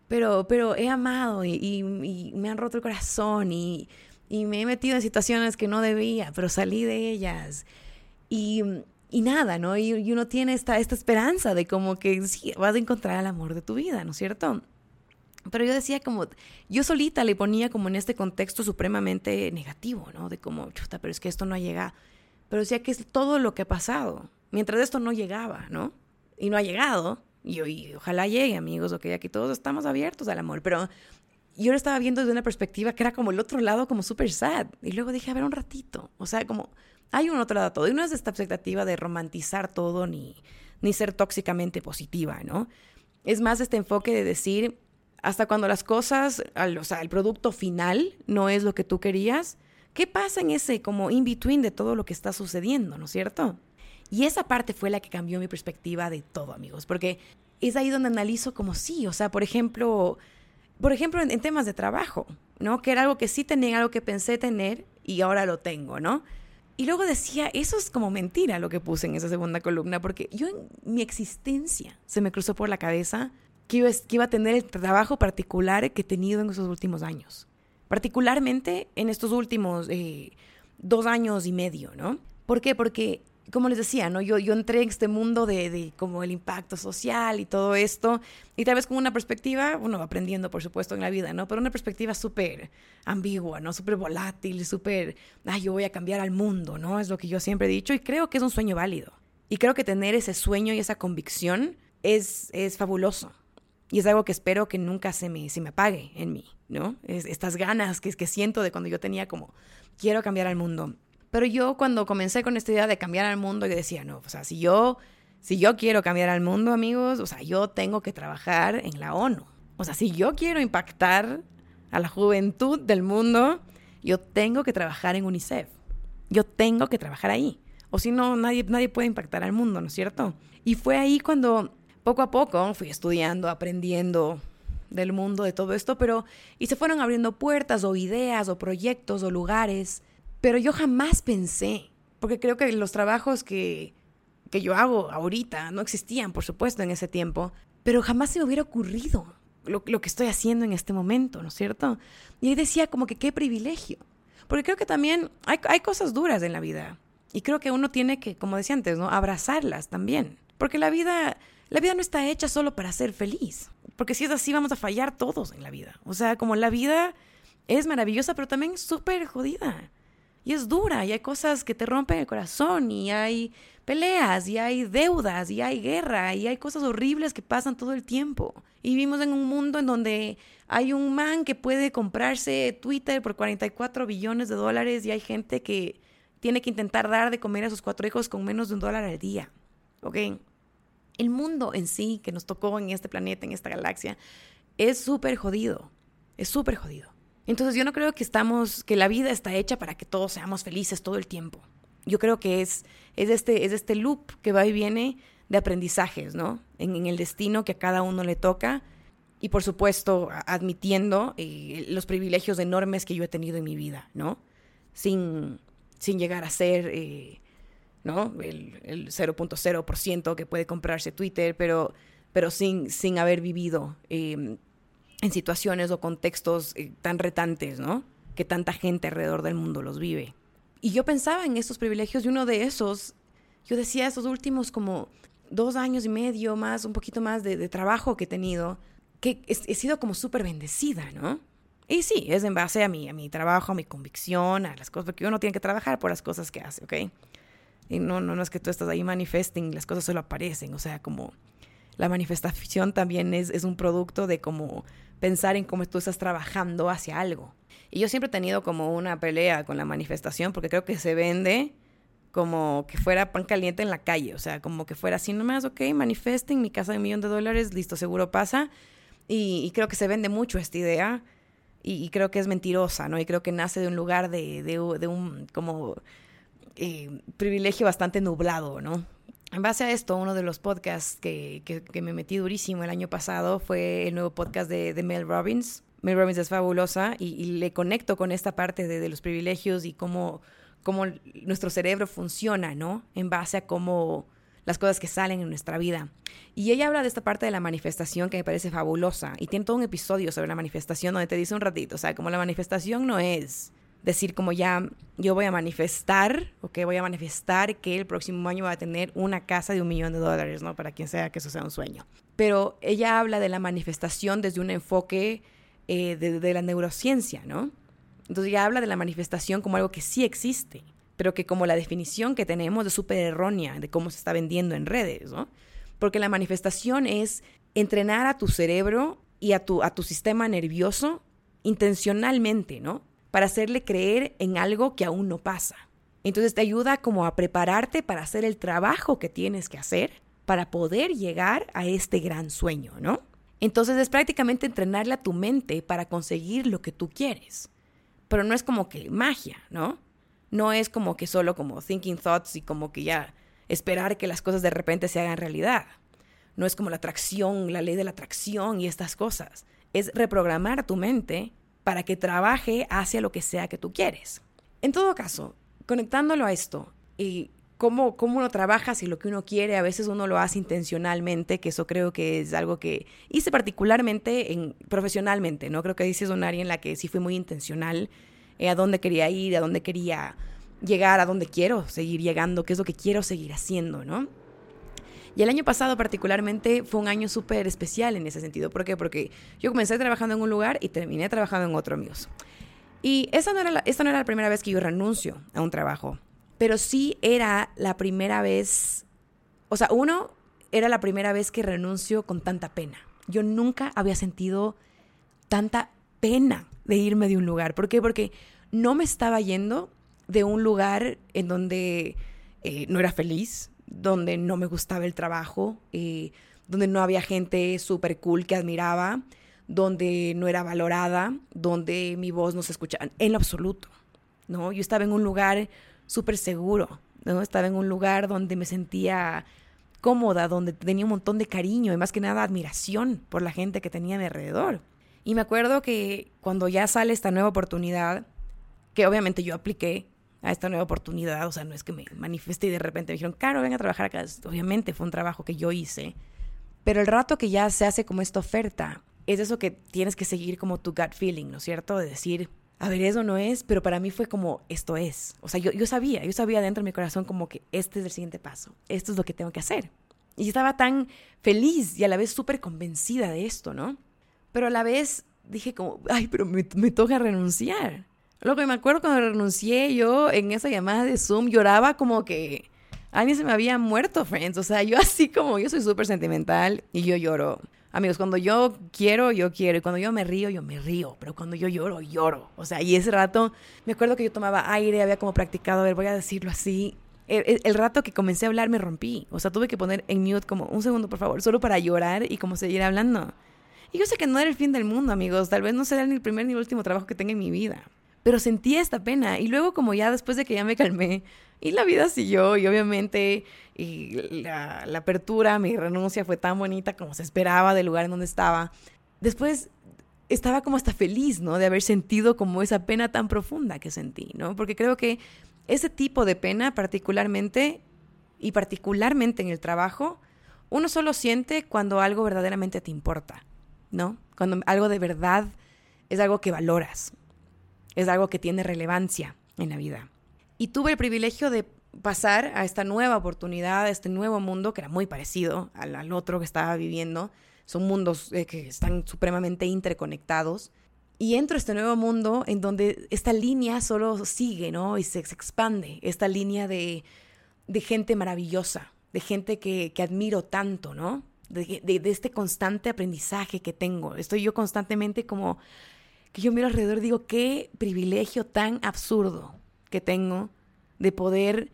Pero, pero he amado y, y me han roto el corazón y, y me he metido en situaciones que no debía, pero salí de ellas. Y, y nada, ¿no? Y, uno tiene esta, esta esperanza de como que sí, vas a encontrar el amor de tu vida, ¿no es cierto? Pero yo decía como, yo solita le ponía como en este contexto supremamente negativo, ¿no? De como, chuta, pero es que esto no ha llegado. Pero decía que es todo lo que ha pasado. Mientras esto no llegaba, ¿no? Y no ha llegado. Y, y ojalá llegue, amigos, ok, aquí todos estamos abiertos al amor. Pero yo lo estaba viendo desde una perspectiva que era como el otro lado, como súper sad. Y luego dije, a ver un ratito. O sea, como hay un otro todo. Y no es esta expectativa de romantizar todo ni, ni ser tóxicamente positiva, ¿no? Es más este enfoque de decir, hasta cuando las cosas, o sea, el producto final no es lo que tú querías, ¿qué pasa en ese como in-between de todo lo que está sucediendo, ¿no es cierto? Y esa parte fue la que cambió mi perspectiva de todo, amigos, porque es ahí donde analizo como sí, o sea, por ejemplo, por ejemplo, en, temas de trabajo, ¿no? Que era algo que sí tenía, algo que pensé tener y ahora lo tengo, ¿no? Y luego decía, eso es como mentira lo que puse en esa segunda columna, porque yo en mi existencia se me cruzó por la cabeza que iba, a tener el trabajo particular que he tenido en esos últimos años. Particularmente en estos últimos eh, dos años y medio, ¿no? ¿Por qué? Porque como les decía, ¿no? Yo, yo entré en este mundo de, de, como el impacto social y todo esto, y tal vez con una perspectiva, bueno, aprendiendo por supuesto en la vida, ¿no? Pero una perspectiva súper ambigua, ¿no? Súper volátil, súper, ay, yo voy a cambiar al mundo, ¿no? Es lo que yo siempre he dicho y creo que es un sueño válido. Y creo que tener ese sueño y esa convicción es, es fabuloso. Y es algo que espero que nunca se me, se me apague en mí, ¿no? Es, estas ganas que, que siento de cuando yo tenía como, quiero cambiar al mundo. Pero yo cuando comencé con esta idea de cambiar al mundo, yo decía, no, o sea, si yo, si yo quiero cambiar al mundo, amigos, o sea, yo tengo que trabajar en la ONU. O sea, si yo quiero impactar a la juventud del mundo, yo tengo que trabajar en UNICEF. Yo tengo que trabajar ahí. O si no, nadie, nadie puede impactar al mundo, ¿no es cierto? Y fue ahí cuando poco a poco fui estudiando, aprendiendo del mundo, de todo esto, pero y se fueron abriendo puertas o ideas o proyectos o lugares pero yo jamás pensé, porque creo que los trabajos que, que yo hago ahorita no existían, por supuesto, en ese tiempo, pero jamás se me hubiera ocurrido lo, lo que estoy haciendo en este momento, ¿no es cierto? Y ahí decía como que qué privilegio, porque creo que también hay, hay cosas duras en la vida y creo que uno tiene que, como decía antes, ¿no? abrazarlas también, porque la vida, la vida no está hecha solo para ser feliz, porque si es así vamos a fallar todos en la vida, o sea, como la vida es maravillosa, pero también súper jodida y es dura y hay cosas que te rompen el corazón y hay peleas y hay deudas y hay guerra y hay cosas horribles que pasan todo el tiempo. Y vivimos en un mundo en donde hay un man que puede comprarse Twitter por 44 billones de dólares y hay gente que tiene que intentar dar de comer a sus cuatro hijos con menos de un dólar al día. ¿Ok? El mundo en sí que nos tocó en este planeta, en esta galaxia, es súper jodido. Es súper jodido. Entonces yo no creo que estamos, que la vida está hecha para que todos seamos felices todo el tiempo. Yo creo que es, es, este, es este loop que va y viene de aprendizajes, ¿no? En, el destino que a cada uno le toca y por supuesto admitiendo eh, los privilegios enormes que yo he tenido en mi vida, ¿no? Sin, sin llegar a ser, eh, ¿no? El, el 0.0% que puede comprarse Twitter, pero, pero sin, sin haber vivido. Eh, en situaciones o contextos eh, tan retantes, ¿no? Que tanta gente alrededor del mundo los vive. Y yo pensaba en estos privilegios y uno de esos, yo decía, esos últimos como dos años y medio más, un poquito más de, trabajo que he tenido, que he, sido como súper bendecida, ¿no? Y sí, es en base a mi, a mi trabajo, a mi convicción, a las cosas, porque uno tiene que trabajar por las cosas que hace, ¿ok? Y no, no, no es que tú estás ahí manifesting, las cosas solo aparecen, o sea, como la manifestación también es, es un producto de como pensar en cómo tú estás trabajando hacia algo. Y yo siempre he tenido como una pelea con la manifestación porque creo que se vende como que fuera pan caliente en la calle, o sea, como que fuera así nomás, ok, manifesten mi casa de un millón de dólares, listo, seguro pasa. Y, creo que se vende mucho esta idea y, creo que es mentirosa, ¿no? Y creo que nace de un lugar de, de, un como eh, privilegio bastante nublado, ¿no? En base a esto, uno de los podcasts que, que, me metí durísimo el año pasado fue el nuevo podcast de, Mel Robbins. Mel Robbins es fabulosa y, le conecto con esta parte de, de los privilegios y cómo, cómo, nuestro cerebro funciona, ¿no? En base a cómo las cosas que salen en nuestra vida. Y ella habla de esta parte de la manifestación que me parece fabulosa y tiene todo un episodio sobre la manifestación donde te dice un ratito, o sea, como la manifestación no es decir como ya yo voy a manifestar, ok, voy a manifestar que el próximo año va a tener una casa de un millón de dólares, ¿no? Para quien sea que eso sea un sueño. pero ella habla de la manifestación desde un enfoque eh, de, la neurociencia, ¿no? Entonces ella habla de la manifestación como algo que sí existe, pero que como la definición que tenemos es súper errónea de cómo se está vendiendo en redes, ¿no? Porque la manifestación es entrenar a tu cerebro y a tu, a tu sistema nervioso intencionalmente, ¿no? Para hacerle creer en algo que aún no pasa. Entonces te ayuda como a prepararte para hacer el trabajo que tienes que hacer para poder llegar a este gran sueño, ¿no? Entonces es prácticamente entrenarle a tu mente para conseguir lo que tú quieres. Pero no es como que magia, ¿no? No es como que solo como thinking thoughts y como que ya esperar que las cosas de repente se hagan realidad. No es como la atracción, la ley de la atracción y estas cosas. Es reprogramar tu mente para que trabaje hacia lo que sea que tú quieres. En todo caso, conectándolo a esto y cómo, cómo uno trabaja si lo que uno quiere, a veces uno lo hace intencionalmente, que eso creo que es algo que hice particularmente en, profesionalmente, ¿no? Creo que dices un área en la que sí fui muy intencional eh, a dónde quería ir, a dónde quería llegar, a dónde quiero seguir llegando, qué es lo que quiero seguir haciendo, ¿no? Y el año pasado particularmente fue un año súper especial en ese sentido. ¿Por qué? Porque yo comencé trabajando en un lugar y terminé trabajando en otro, amigos. Y esa no era esta no era la primera vez que yo renuncio a un trabajo, pero sí era la primera vez, o sea, uno, era la primera vez que renuncio con tanta pena. Yo nunca había sentido tanta pena de irme de un lugar. ¿Por qué? Porque no me estaba yendo de un lugar en donde eh, no era feliz, donde no me gustaba el trabajo, eh, donde no había gente súper cool que admiraba, donde no era valorada, donde mi voz no se escuchaba en lo absoluto. ¿no? Yo estaba en un lugar súper seguro, ¿no? Estaba en un lugar donde me sentía cómoda, donde tenía un montón de cariño y más que nada admiración por la gente que tenía a alrededor. Y me acuerdo que cuando ya sale esta nueva oportunidad, que obviamente yo apliqué, a esta nueva oportunidad. O sea, no es que me manifesté y de repente me dijeron, Caro, ven a trabajar acá. Obviamente fue un trabajo que yo hice. Pero el rato que ya se hace como esta oferta, es eso que tienes que seguir como tu gut feeling, ¿no es cierto? De decir, a ver, eso no es, pero para mí fue como, esto es. O sea, yo, yo sabía, yo sabía dentro de mi corazón como que este es el siguiente paso, esto es lo que tengo que hacer. Y estaba tan feliz y a la vez súper convencida de esto, ¿no? Pero a la vez dije como, ay, pero me, me toca renunciar. Lo que me acuerdo cuando renuncié yo en esa llamada de Zoom, lloraba como que alguien se me había muerto, friends. O sea, yo así como, yo soy súper sentimental y yo lloro. Amigos, cuando yo quiero, yo quiero. Y cuando yo me río, yo me río. Pero cuando yo lloro, lloro. O sea, y ese rato, me acuerdo que yo tomaba aire, había como practicado, a ver, voy a decirlo así. El, el, rato que comencé a hablar me rompí. O sea, tuve que poner en mute como un segundo, por favor, solo para llorar y como seguir hablando. Y yo sé que no era el fin del mundo, amigos. Tal vez no será ni el primer ni el último trabajo que tenga en mi vida pero sentía esta pena. Y luego como ya después de que ya me calmé, y la vida siguió, y obviamente y la, la, apertura, mi renuncia fue tan bonita como se esperaba del lugar en donde estaba. Después estaba como hasta feliz, ¿no? De haber sentido como esa pena tan profunda que sentí, ¿no? Porque creo que ese tipo de pena particularmente, y particularmente en el trabajo, uno solo siente cuando algo verdaderamente te importa, ¿no? Cuando algo de verdad es algo que valoras, es algo que tiene relevancia en la vida. Y tuve el privilegio de pasar a esta nueva oportunidad, a este nuevo mundo que era muy parecido al, otro que estaba viviendo. Son mundos eh, que están supremamente interconectados. Y entro a este nuevo mundo en donde esta línea solo sigue, ¿no? Y se, expande. Esta línea de, gente maravillosa, de gente que, admiro tanto, ¿no? De, de, este constante aprendizaje que tengo. Estoy yo constantemente como que yo miro alrededor y digo, qué privilegio tan absurdo que tengo de poder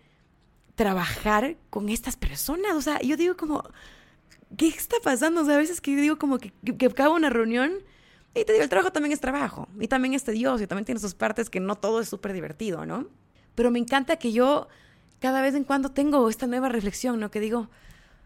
trabajar con estas personas. O sea, yo digo como, ¿qué está pasando? O sea, a veces que yo digo como que, que, acabo una reunión y te digo, el trabajo también es trabajo y también es tedioso y también tiene sus partes que no todo es súper divertido, ¿no? Pero me encanta que yo cada vez en cuando tengo esta nueva reflexión, ¿no? Que digo,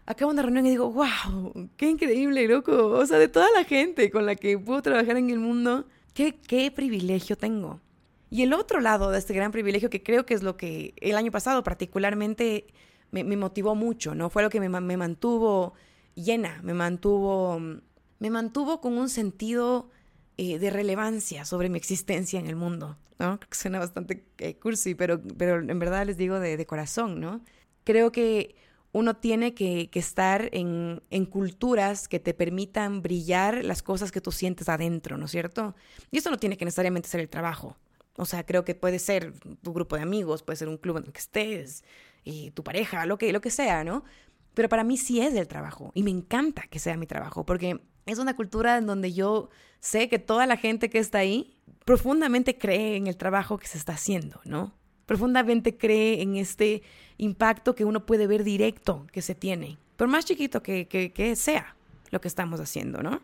acabo una reunión y digo, wow, qué increíble, loco. O sea, de toda la gente con la que puedo trabajar en el mundo, ¿Qué, privilegio tengo? Y el otro lado de este gran privilegio, que creo que es lo que el año pasado particularmente me, motivó mucho, ¿no? Fue lo que me, mantuvo llena, me mantuvo, me mantuvo con un sentido eh, de relevancia sobre mi existencia en el mundo, ¿no? que suena bastante eh, cursi, pero, pero en verdad les digo de corazón, ¿no? Creo que uno tiene que, estar en, culturas que te permitan brillar las cosas que tú sientes adentro, ¿no es cierto? Y eso no tiene que necesariamente ser el trabajo. O sea, creo que puede ser tu grupo de amigos, puede ser un club en el que estés, y tu pareja, lo que, lo que sea, ¿no? Pero para mí sí es el trabajo y me encanta que sea mi trabajo porque es una cultura en donde yo sé que toda la gente que está ahí profundamente cree en el trabajo que se está haciendo, ¿no? Profundamente cree en este impacto que uno puede ver directo que se tiene, por más chiquito que, que, sea lo que estamos haciendo, ¿no?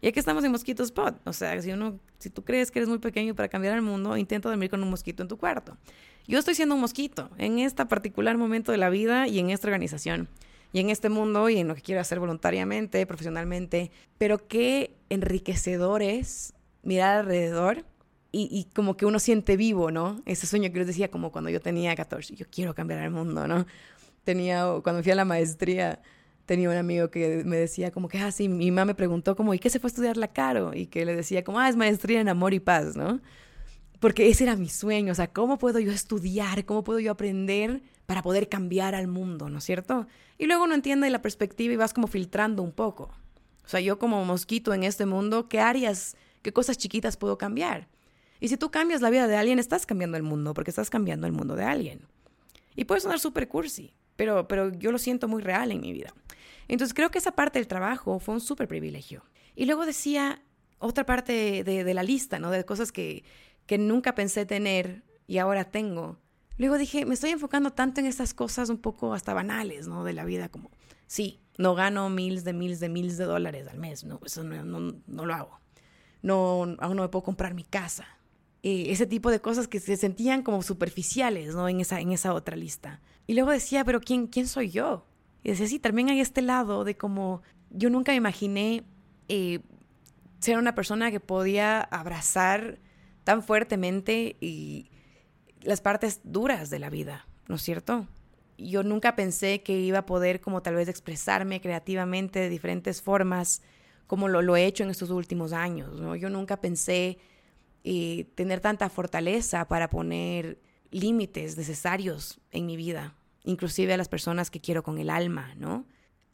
Y aquí estamos en Mosquito Spot. O sea, si, uno, si tú crees que eres muy pequeño para cambiar el mundo, intenta dormir con un mosquito en tu cuarto. Yo estoy siendo un mosquito en este particular momento de la vida y en esta organización y en este mundo y en lo que quiero hacer voluntariamente, profesionalmente. Pero qué enriquecedor es mirar alrededor y, como que uno siente vivo, ¿no? Ese sueño que les decía como cuando yo tenía 14, yo quiero cambiar el mundo, ¿no? Tenía, cuando fui a la maestría, tenía un amigo que me decía como que, ah, sí, mi mamá me preguntó como, ¿y qué se fue a estudiar la Caro? Y que le decía como, ah, es maestría en amor y paz, ¿no? Porque ese era mi sueño, o sea, ¿cómo puedo yo estudiar? ¿Cómo puedo yo aprender para poder cambiar al mundo, ¿no es cierto? Y luego uno entiende la perspectiva y vas como filtrando un poco. O sea, yo como mosquito en este mundo, ¿qué áreas, qué cosas chiquitas puedo cambiar? Y si tú cambias la vida de alguien, estás cambiando el mundo, porque estás cambiando el mundo de alguien. Y puede sonar súper cursi, pero, pero yo lo siento muy real en mi vida. Entonces creo que esa parte del trabajo fue un súper privilegio. Y luego decía otra parte de, la lista, ¿no? De cosas que, que nunca pensé tener y ahora tengo. Luego dije, me estoy enfocando tanto en estas cosas un poco hasta banales, ¿no? De la vida, como, sí, no gano miles de miles de miles de dólares al mes, no, eso no, no, no lo hago. No, aún no me puedo comprar mi casa. Eh, ese tipo de cosas que se sentían como superficiales, ¿no? En esa, en esa otra lista. Y luego decía, pero ¿quién, quién soy yo? Y decía, sí, también hay este lado de como yo nunca imaginé eh, ser una persona que podía abrazar tan fuertemente y las partes duras de la vida, ¿no es cierto? Yo nunca pensé que iba a poder como tal vez expresarme creativamente de diferentes formas como lo, lo he hecho en estos últimos años, ¿no? Yo nunca pensé eh, tener tanta fortaleza para poner límites necesarios en mi vida, inclusive a las personas que quiero con el alma, ¿no?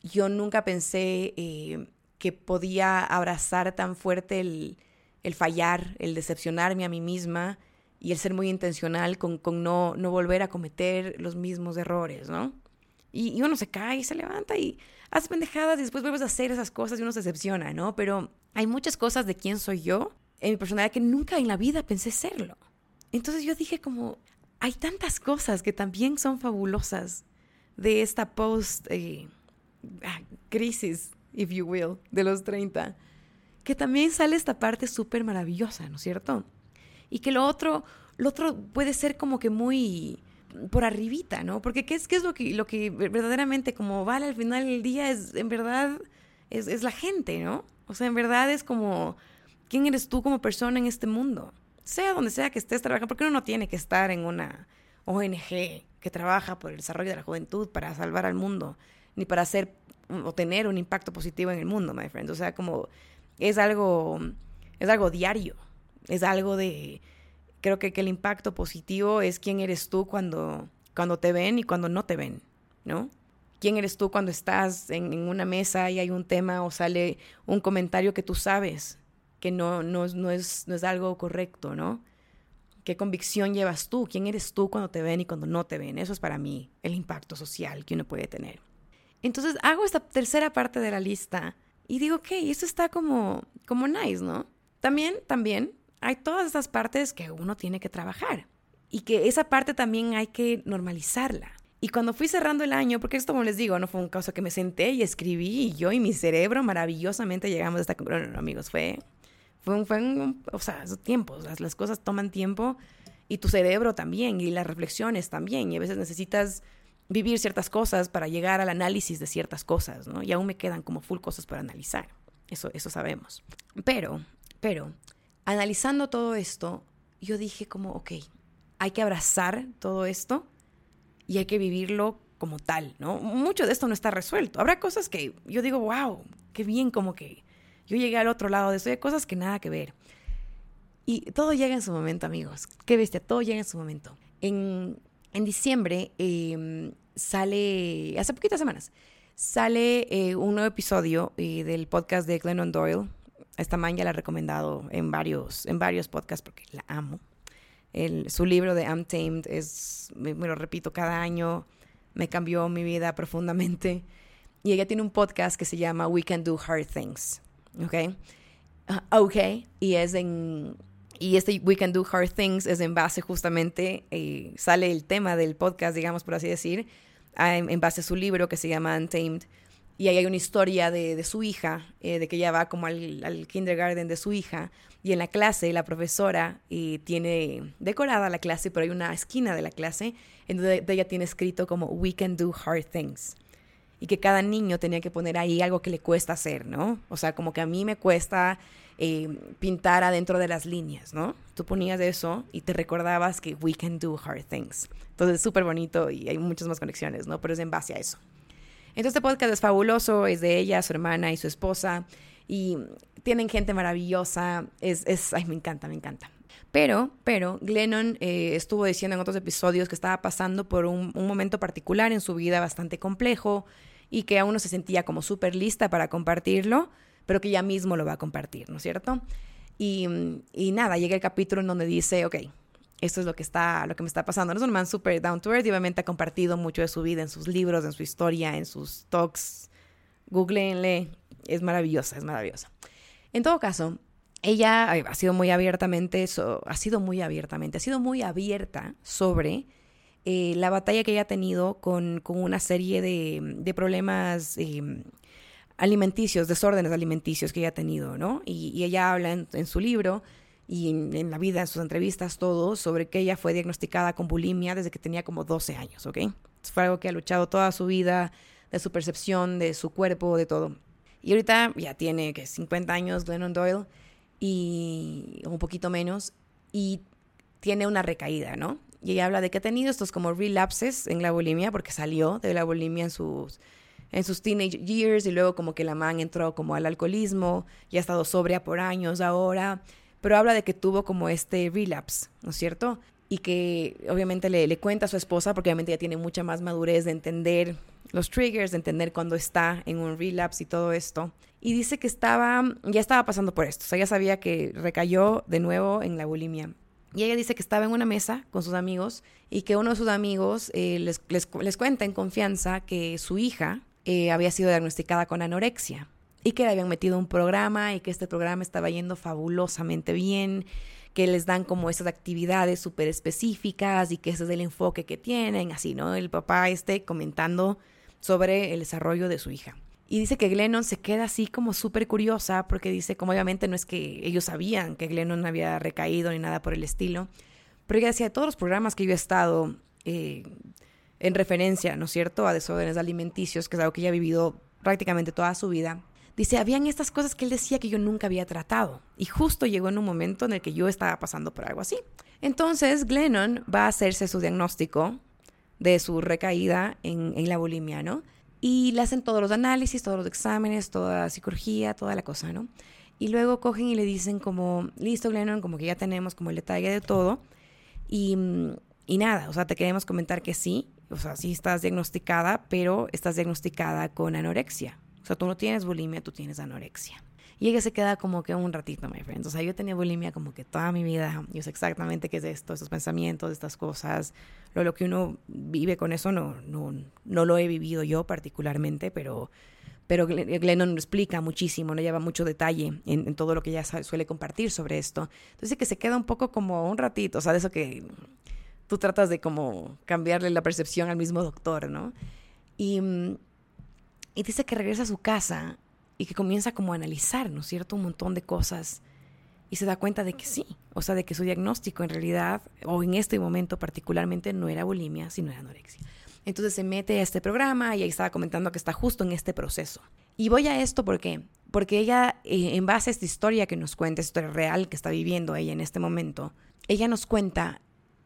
Yo nunca pensé eh, que podía abrazar tan fuerte el, fallar, el decepcionarme a mí misma y el ser muy intencional con, no, no, volver a cometer los mismos errores, ¿no? Y, uno se cae y se levanta y hace pendejadas y después vuelves a hacer esas cosas y uno se decepciona, ¿no? Pero hay muchas cosas de quién soy yo en mi personalidad que nunca en la vida pensé serlo. Entonces yo dije como, hay tantas cosas que también son fabulosas de esta post eh, ah, crisis, if you will, de los 30, que también sale esta parte súper maravillosa, ¿no es cierto? Y que lo otro, lo otro puede ser como que muy por arribita, ¿no? Porque ¿qué es, qué es lo, que, lo que verdaderamente como vale al final del día? Es, en verdad, es, es la gente, ¿no? O sea, en verdad es como, ¿quién eres tú como persona en este mundo? sea donde sea que estés trabajando, porque uno no tiene que estar en una ONG que trabaja por el desarrollo de la juventud para salvar al mundo, ni para hacer o tener un impacto positivo en el mundo, my friend. O sea, como es algo, es algo diario, es algo de, creo que, que el impacto positivo es quién eres tú cuando, cuando te ven y cuando no te ven, ¿no? ¿Quién eres tú cuando estás en, en, una mesa y hay un tema o sale un comentario que tú sabes que no, no, no, es, no es algo correcto, ¿no? ¿Qué convicción llevas tú? ¿Quién eres tú cuando te ven y cuando no te ven? Eso es para mí el impacto social que uno puede tener. Entonces hago esta tercera parte de la lista y digo, ok, eso está como, como nice, ¿no? También, también hay todas estas partes que uno tiene que trabajar y que esa parte también hay que normalizarla. Y cuando fui cerrando el año, porque esto como les digo, no fue un caso que me senté y escribí y yo y mi cerebro maravillosamente llegamos a esta conclusión, amigos, fue fue un, fue o sea, tiempos, las, las cosas toman tiempo y tu cerebro también y las reflexiones también y a veces necesitas vivir ciertas cosas para llegar al análisis de ciertas cosas, ¿no? Y aún me quedan como full cosas para analizar, eso, eso sabemos. Pero, pero, analizando todo esto, yo dije como, ok, hay que abrazar todo esto y hay que vivirlo como tal, ¿no? Mucho de esto no está resuelto. Habrá cosas que yo digo, wow, qué bien como que yo llegué al otro lado de eso, hay cosas que nada que ver. Y todo llega en su momento, amigos. Qué bestia, todo llega en su momento. En, en diciembre em, sale, hace poquitas semanas, sale eh, un nuevo episodio eh, del podcast de Glennon Doyle. Esta man ya la he recomendado en varios, en varios podcasts porque la amo. Su libro de Untamed es, me, lo repito cada año, me cambió mi vida profundamente. Y ella tiene un podcast que se llama We Can Do Hard Things. ¿Ok? Ah, ok. Y es en. Y este We Can Do Hard Things es en base justamente, eh, sale el tema del podcast, digamos por así decir, en, base a su libro que se llama Untamed. Y ahí hay una historia de, su hija, eh, de que ella va como al, kindergarten de su hija. Y en la clase, la profesora eh, tiene decorada la clase, pero hay una esquina de la clase en donde ella tiene escrito como We can do hard things. Y que cada niño tenía que poner ahí algo que le cuesta hacer, ¿no? O sea, como que a mí me cuesta eh, pintar adentro de las líneas, ¿no? Tú ponías eso y te recordabas que we can do hard things. Entonces es súper bonito y hay muchas más conexiones, ¿no? Pero es en base a eso. Entonces este podcast es fabuloso, es de ella, su hermana y su esposa y tienen gente maravillosa, es, es ay, me encanta, me encanta. Pero, pero, Glennon eh, estuvo diciendo en otros episodios que estaba pasando por un, un, momento particular en su vida bastante complejo y que aún no se sentía como súper lista para compartirlo, pero que ya mismo lo va a compartir, ¿no es cierto? Y, nada, llega el capítulo en donde dice, ok, esto es lo que está, lo que me está pasando. No es un man súper down to earth y obviamente ha compartido mucho de su vida en sus libros, en su historia, en sus talks. Googleenle, es maravillosa, es maravillosa. En todo caso, ella ha sido muy abiertamente, ha sido muy abiertamente, ha sido muy abierta sobre eh, la batalla que ella ha tenido con, con una serie de, de problemas eh, alimenticios, desórdenes alimenticios que ella ha tenido, ¿no? Y, ella habla en, su libro y en, la vida, en sus entrevistas, todo, sobre que ella fue diagnosticada con bulimia desde que tenía como 12 años, ¿ok? Fue algo que ha luchado toda su vida, de su percepción, de su cuerpo, de todo. Y ahorita ya tiene que 50 años Glennon Doyle y un poquito menos y tiene una recaída, ¿no? Y ella habla de que ha tenido estos como relapses en la bulimia porque salió de la bulimia en sus en sus teenage years y luego como que la man entró como al alcoholismo y ha estado sobria por años ahora, pero habla de que tuvo como este relapse, ¿no es cierto? Y que obviamente le, le cuenta a su esposa porque obviamente ya tiene mucha más madurez de entender los triggers, de entender cuando está en un relapse y todo esto. Y dice que estaba, ya estaba pasando por esto, o sea, ya sabía que recayó de nuevo en la bulimia. Y ella dice que estaba en una mesa con sus amigos y que uno de sus amigos eh, les, les, les, cuenta en confianza que su hija eh, había sido diagnosticada con anorexia y que le habían metido un programa y que este programa estaba yendo fabulosamente bien, que les dan como esas actividades súper específicas y que ese es el enfoque que tienen, así, ¿no? El papá esté comentando sobre el desarrollo de su hija. Y dice que Glennon se queda así como súper curiosa porque dice, como obviamente no es que ellos sabían que Glennon había recaído ni nada por el estilo, pero ella decía, de todos los programas que yo he estado eh, en referencia, ¿no es cierto?, a desórdenes alimenticios, que es algo que ella ha vivido prácticamente toda su vida, dice, habían estas cosas que él decía que yo nunca había tratado. Y justo llegó en un momento en el que yo estaba pasando por algo así. Entonces, Glennon va a hacerse su diagnóstico de su recaída en, en la bulimia, ¿no? Y le hacen todos los análisis, todos los exámenes, toda la cirugía, toda la cosa, ¿no? Y luego cogen y le dicen como, listo, Glennon, como que ya tenemos como el detalle de todo. Y, y nada, o sea, te queremos comentar que sí, o sea, sí estás diagnosticada, pero estás diagnosticada con anorexia. O sea, tú no tienes bulimia, tú tienes anorexia. Y ella se queda como que un ratito, my friend. O sea, yo tenía bulimia como que toda mi vida. Yo sé exactamente qué es esto, estos pensamientos, estas cosas. Lo, lo que uno vive con eso no, no, no lo he vivido yo particularmente, pero, pero Glennon explica muchísimo, no lleva mucho detalle en, en todo lo que ella suele compartir sobre esto. Entonces que se queda un poco como un ratito, o sea, de eso que tú tratas de como cambiarle la percepción al mismo doctor, ¿no? Y, mm, y dice que regresa a su casa y que comienza como a analizar, ¿no es cierto?, un montón de cosas y se da cuenta de que sí, o sea, de que su diagnóstico en realidad, o en este momento particularmente, no era bulimia, sino era anorexia. Entonces se mete a este programa y ahí estaba comentando que está justo en este proceso. Y voy a esto porque porque ella, eh, en base a esta historia que nos cuenta, esta historia real que está viviendo ella en este momento, ella nos cuenta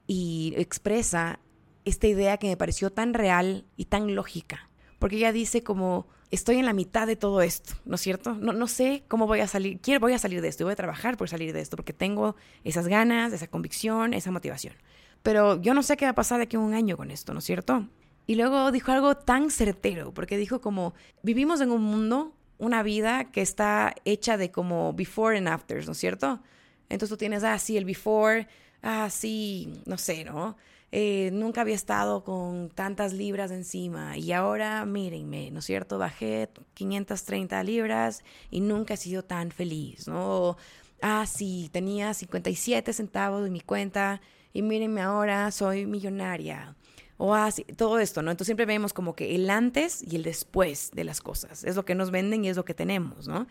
y expresa esta idea que me pareció tan real y tan lógica. Porque ella dice como, estoy en la mitad de todo esto, ¿no es cierto? No, no sé cómo voy a salir, quiero, voy a salir de esto, voy a trabajar por salir de esto, porque tengo esas ganas, esa convicción, esa motivación. Pero yo no sé qué va a pasar de aquí a un año con esto, ¿no es cierto? Y luego dijo algo tan certero, porque dijo como, vivimos en un mundo, una vida que está hecha de como before and afters, ¿no es cierto? Entonces tú tienes, ah, sí, el before, ah, sí, no sé, ¿no? Eh, nunca había estado con tantas libras encima y ahora mírenme, ¿no es cierto? Bajé 530 libras y nunca he sido tan feliz, ¿no? ah, sí, tenía 57 centavos en mi cuenta y mírenme ahora, soy millonaria. O así, ah, todo esto, ¿no? Entonces siempre vemos como que el antes y el después de las cosas. Es lo que nos venden y es lo que tenemos, ¿no?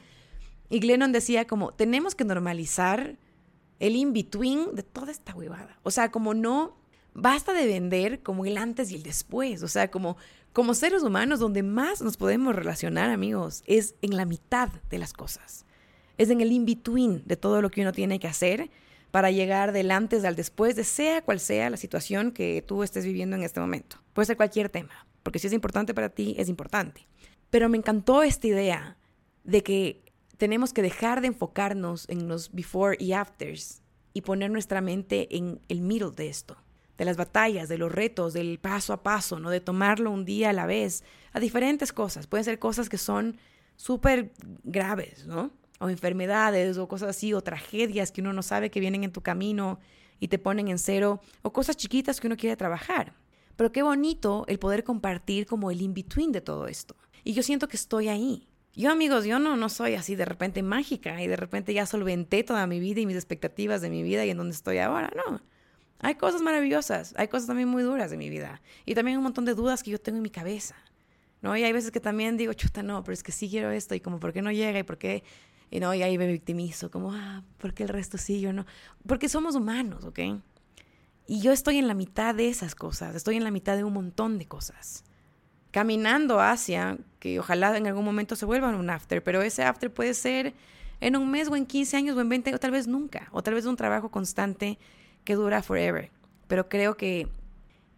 Y Glennon decía como, tenemos que normalizar el in-between de toda esta huevada. O sea, como no basta de vender como el antes y el después. O sea, como, como seres humanos, donde más nos podemos relacionar, amigos, es en la mitad de las cosas. Es en el in-between de todo lo que uno tiene que hacer para llegar del antes al después de sea cual sea la situación que tú estés viviendo en este momento. Puede ser cualquier tema, porque si es importante para ti, es importante. Pero me encantó esta idea de que tenemos que dejar de enfocarnos en los before y afters y poner nuestra mente en el middle de esto de las batallas, de los retos, del paso a paso, ¿no? De tomarlo un día a la vez, a diferentes cosas. Pueden ser cosas que son súper graves, ¿no? O enfermedades o cosas así, o tragedias que uno no sabe que vienen en tu camino y te ponen en cero, o cosas chiquitas que uno quiere trabajar. Pero qué bonito el poder compartir como el in-between de todo esto. Y yo siento que estoy ahí. Yo, amigos, yo no, no soy así de repente mágica y de repente ya solventé toda mi vida y mis expectativas de mi vida y en donde estoy ahora, no. Hay cosas maravillosas, hay cosas también muy duras de mi vida y también un montón de dudas que yo tengo en mi cabeza, ¿no? Y hay veces que también digo, chuta, no, pero es que sí quiero esto y como, ¿por qué no llega? ¿Y por qué? Y, no, y ahí me victimizo, como, ah, ¿por qué el resto sí, yo no? Porque somos humanos, ¿ok? Y yo estoy en la mitad de esas cosas, estoy en la mitad de un montón de cosas. Caminando hacia, que ojalá en algún momento se vuelva un after, pero ese after puede ser en un mes o en 15 años o en 20 o tal vez nunca, o tal vez un trabajo constante que dura forever. Pero creo que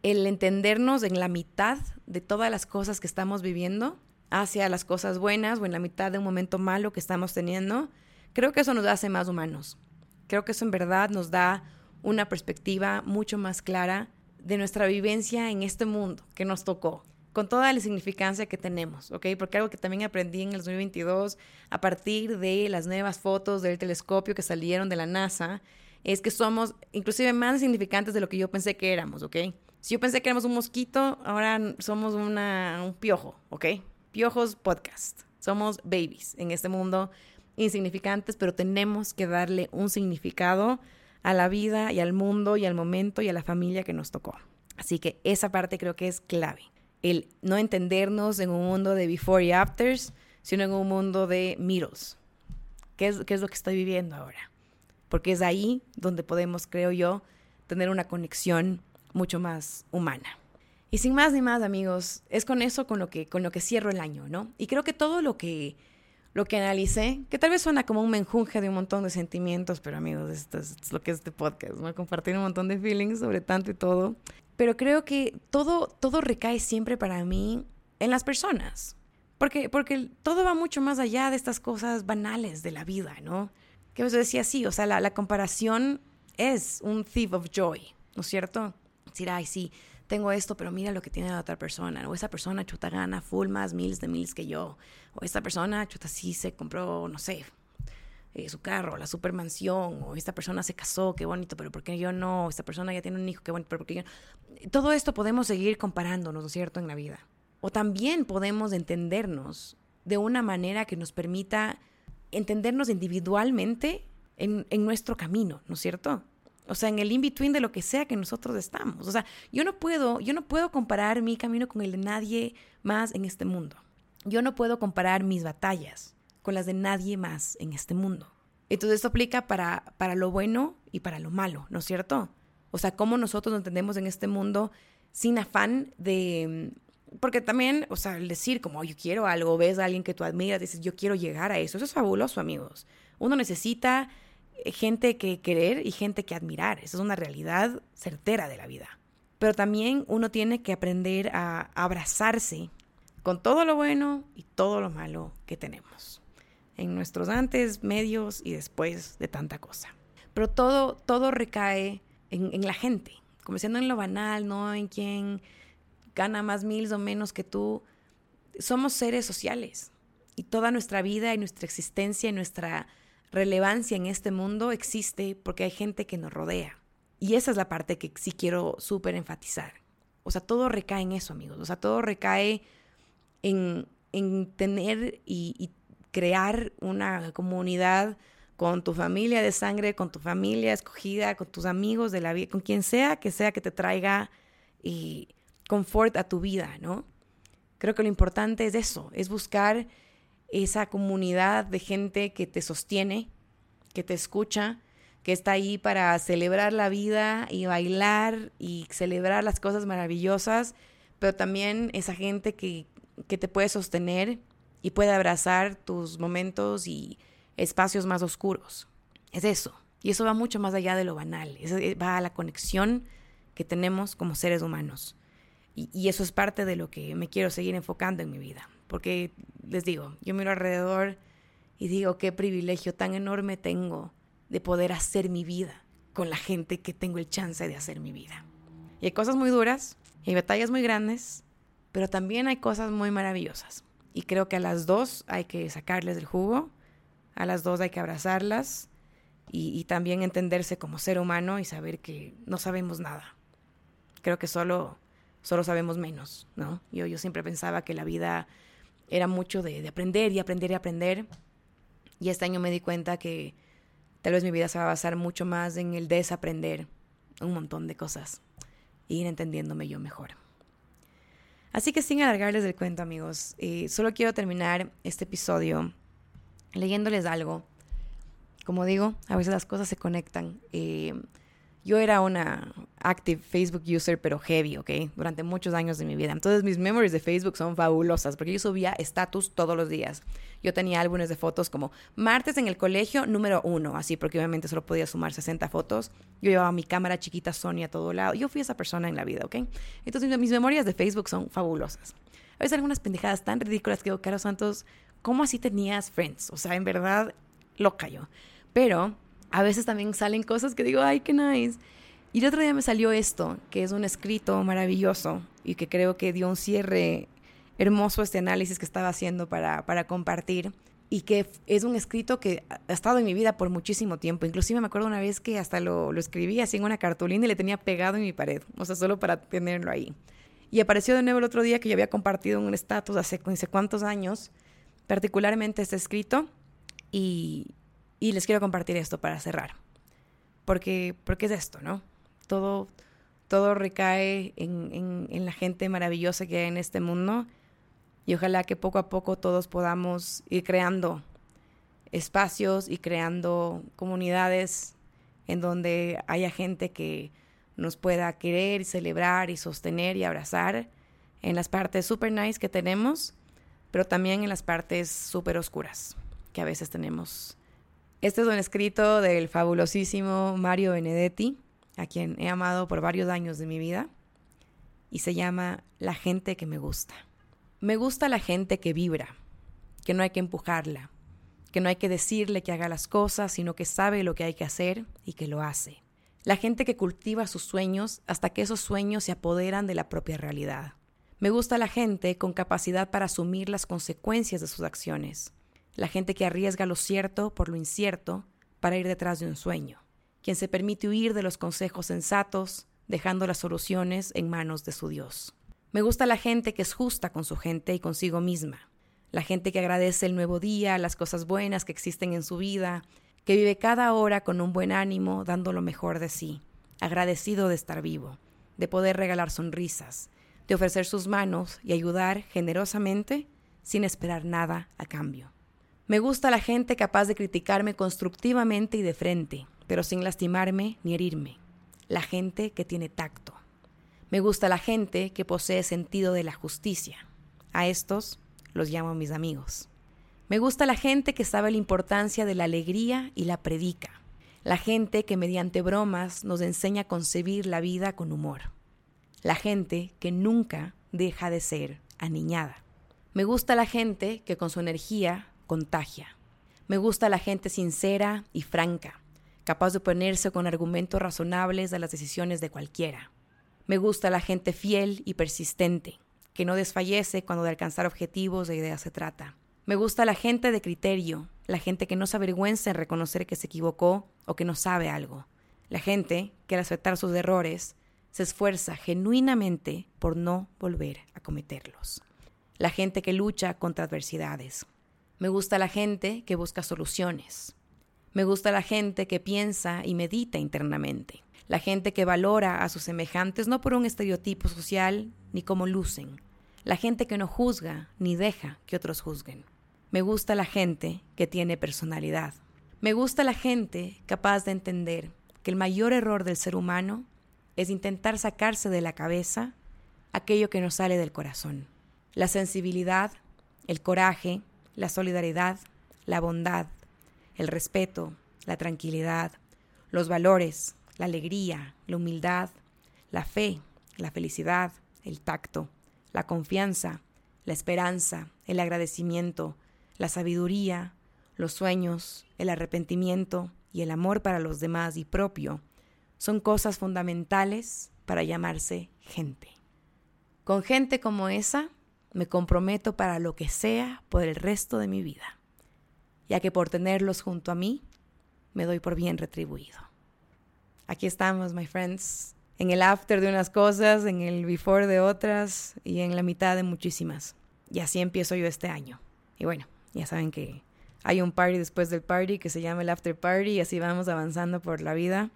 el entendernos en la mitad de todas las cosas que estamos viviendo, hacia las cosas buenas o en la mitad de un momento malo que estamos teniendo, creo que eso nos hace más humanos. Creo que eso en verdad nos da una perspectiva mucho más clara de nuestra vivencia en este mundo que nos tocó, con toda la significancia que tenemos, ¿ok? Porque algo que también aprendí en el 2022, a partir de las nuevas fotos del telescopio que salieron de la NASA, es que somos inclusive más significantes de lo que yo pensé que éramos, ¿ok? Si yo pensé que éramos un mosquito, ahora somos un piojo, ¿ok? Piojos podcast. Somos babies en este mundo insignificantes, pero tenemos que darle un significado a la vida y al mundo y al momento y a la familia que nos tocó. Así que esa parte creo que es clave. El no entendernos en un mundo de before y afters, sino en un mundo de middles. ¿Qué es, qué es lo que estoy viviendo ahora? Porque es ahí donde podemos, creo yo, tener una conexión mucho más humana. Y sin más ni más, amigos, es con eso con lo que, con lo que cierro el año, ¿no? Y creo que todo lo que, lo que analicé, que tal vez suena como un menjunje de un montón de sentimientos, pero amigos, esto es, lo que es este podcast, ¿no? Compartir un montón de feelings sobre tanto y todo. Pero creo que todo, todo recae siempre para mí en las personas. Porque, porque todo va mucho más allá de estas cosas banales de la vida, ¿no? Que os decía así, o sea, la, comparación es un thief of joy, ¿no es cierto? Decir, ay, sí, tengo esto, pero mira lo que tiene la otra persona, o esa persona chuta gana full más miles de miles que yo, o esta persona chuta sí se compró, no sé, eh, su carro, la supermansión, o esta persona se casó, qué bonito, pero ¿por qué yo no? Esta persona ya tiene un hijo, qué bonito, pero ¿por qué yo no? Todo esto podemos seguir comparándonos, ¿no es cierto?, en la vida. O también podemos entendernos de una manera que nos permita entendernos individualmente en, nuestro camino, ¿no es cierto? O sea, en el in-between de lo que sea que nosotros estamos. O sea, yo no puedo, yo no puedo comparar mi camino con el de nadie más en este mundo. Yo no puedo comparar mis batallas con las de nadie más en este mundo. Entonces esto aplica para, para lo bueno y para lo malo, ¿no es cierto? O sea, cómo nosotros nos entendemos en este mundo sin afán de, porque también, o sea, el decir como yo quiero algo, ves a alguien que tú admiras, dices yo quiero llegar a eso, eso es fabuloso, amigos. Uno necesita eh, gente que querer y gente que admirar, esa es una realidad certera de la vida. Pero también uno tiene que aprender a abrazarse con todo lo bueno y todo lo malo que tenemos, en nuestros antes, medios y después de tanta cosa. Pero todo, todo recae en, en la gente, como siendo en lo banal, no en quién gana más mil o menos que tú. Somos seres sociales y toda nuestra vida y nuestra existencia y nuestra relevancia en este mundo existe porque hay gente que nos rodea. Y esa es la parte que sí quiero súper enfatizar. O sea, todo recae en eso, amigos. O sea, todo recae en, en tener y crear una comunidad con tu familia de sangre, con tu familia escogida, con tus amigos de la vida, con quien sea que sea que te traiga y confort a tu vida, ¿no? Creo que lo importante es eso, es buscar esa comunidad de gente que te sostiene, que te escucha, que está ahí para celebrar la vida y bailar y celebrar las cosas maravillosas, pero también esa gente que, que te puede sostener y puede abrazar tus momentos y espacios más oscuros. Es eso. Y eso va mucho más allá de lo banal. Eh, va a la conexión que tenemos como seres humanos. Y, eso es parte de lo que me quiero seguir enfocando en mi vida. Porque les digo, yo miro alrededor y digo, qué privilegio tan enorme tengo de poder hacer mi vida con la gente que tengo el chance de hacer mi vida. Y hay cosas muy duras, hay batallas muy grandes, pero también hay cosas muy maravillosas. Y creo que a las dos hay que sacarles el jugo a las dos hay que abrazarlas y, también entenderse como ser humano y saber que no sabemos nada. Creo que solo, solo sabemos menos, ¿no? Yo, yo siempre pensaba que la vida era mucho de, de aprender y aprender y aprender. Y este año me di cuenta que tal vez mi vida se va a basar mucho más en el desaprender un montón de cosas e ir entendiéndome yo mejor. Así que sin alargarles el cuento, amigos, eh, solo quiero terminar este episodio leyéndoles algo. Como digo, a veces las cosas se conectan. Eh, yo era una active Facebook user, pero heavy, ¿ok? Durante muchos años de mi vida. Entonces mis memories de Facebook son fabulosas porque yo subía estatus todos los días. Yo tenía álbumes de fotos como martes en el colegio número uno, así porque obviamente solo podía sumar 60 fotos. Yo llevaba mi cámara chiquita Sony a todo lado. Yo fui esa persona en la vida, ¿ok? Entonces mis memorias de Facebook son fabulosas. A veces algunas pendejadas tan ridículas que digo, Caro Santos, ¿cómo así tenías friends? O sea, en verdad, loca yo. Pero a veces también salen cosas que digo, ay, qué nice. Y el otro día me salió esto, que es un escrito maravilloso y que creo que dio un cierre hermoso este análisis que estaba haciendo para, para compartir. Y que es un escrito que ha estado en mi vida por muchísimo tiempo. Inclusive me acuerdo una vez que hasta lo, lo escribí así en una cartulina y le tenía pegado en mi pared. O sea, solo para tenerlo ahí. Y apareció de nuevo el otro día que yo había compartido un estatus hace no sé cuántos años particularmente este escrito y, les quiero compartir esto para cerrar. Porque, porque es esto, ¿no? Todo, todo recae en, en, la gente maravillosa que hay en este mundo y ojalá que poco a poco todos podamos ir creando espacios y creando comunidades en donde haya gente que nos pueda querer, celebrar y sostener y abrazar en las partes super nice que tenemos pero también en las partes súper oscuras que a veces tenemos. Este es un escrito del fabulosísimo Mario Benedetti, a quien he amado por varios años de mi vida, y se llama La gente que me gusta. Me gusta la gente que vibra, que no hay que empujarla, que no hay que decirle que haga las cosas, sino que sabe lo que hay que hacer y que lo hace. La gente que cultiva sus sueños hasta que esos sueños se apoderan de la propia realidad. Me gusta la gente con capacidad para asumir las consecuencias de sus acciones, la gente que arriesga lo cierto por lo incierto para ir detrás de un sueño, quien se permite huir de los consejos sensatos, dejando las soluciones en manos de su Dios. Me gusta la gente que es justa con su gente y consigo misma, la gente que agradece el nuevo día, las cosas buenas que existen en su vida, que vive cada hora con un buen ánimo, dando lo mejor de sí, agradecido de estar vivo, de poder regalar sonrisas, de ofrecer sus manos y ayudar generosamente sin esperar nada a cambio. Me gusta la gente capaz de criticarme constructivamente y de frente, pero sin lastimarme ni herirme. La gente que tiene tacto. Me gusta la gente que posee sentido de la justicia. A estos los llamo mis amigos. Me gusta la gente que sabe la importancia de la alegría y la predica. La gente que mediante bromas nos enseña a concebir la vida con humor la gente que nunca deja de ser aniñada. Me gusta la gente que con su energía contagia. Me gusta la gente sincera y franca, capaz de oponerse con argumentos razonables a las decisiones de cualquiera. Me gusta la gente fiel y persistente, que no desfallece cuando de alcanzar objetivos e ideas se trata. Me gusta la gente de criterio, la gente que no se avergüenza en reconocer que se equivocó o que no sabe algo. La gente que al aceptar sus errores se esfuerza genuinamente por no volver a cometerlos. La gente que lucha contra adversidades. Me gusta la gente que busca soluciones. Me gusta la gente que piensa y medita internamente. La gente que valora a sus semejantes no por un estereotipo social ni como lucen. La gente que no juzga ni deja que otros juzguen. Me gusta la gente que tiene personalidad. Me gusta la gente capaz de entender que el mayor error del ser humano es intentar sacarse de la cabeza aquello que nos sale del corazón. La sensibilidad, el coraje, la solidaridad, la bondad, el respeto, la tranquilidad, los valores, la alegría, la humildad, la fe, la felicidad, el tacto, la confianza, la esperanza, el agradecimiento, la sabiduría, los sueños, el arrepentimiento y el amor para los demás y propio son cosas fundamentales para llamarse gente. Con gente como esa me comprometo para lo que sea por el resto de mi vida, ya que por tenerlos junto a mí me doy por bien retribuido. Aquí estamos, my friends, en el after de unas cosas, en el before de otras y en la mitad de muchísimas. Y así empiezo yo este año. Y bueno, ya saben que hay un party después del party que se llama el after party y así vamos avanzando por la vida.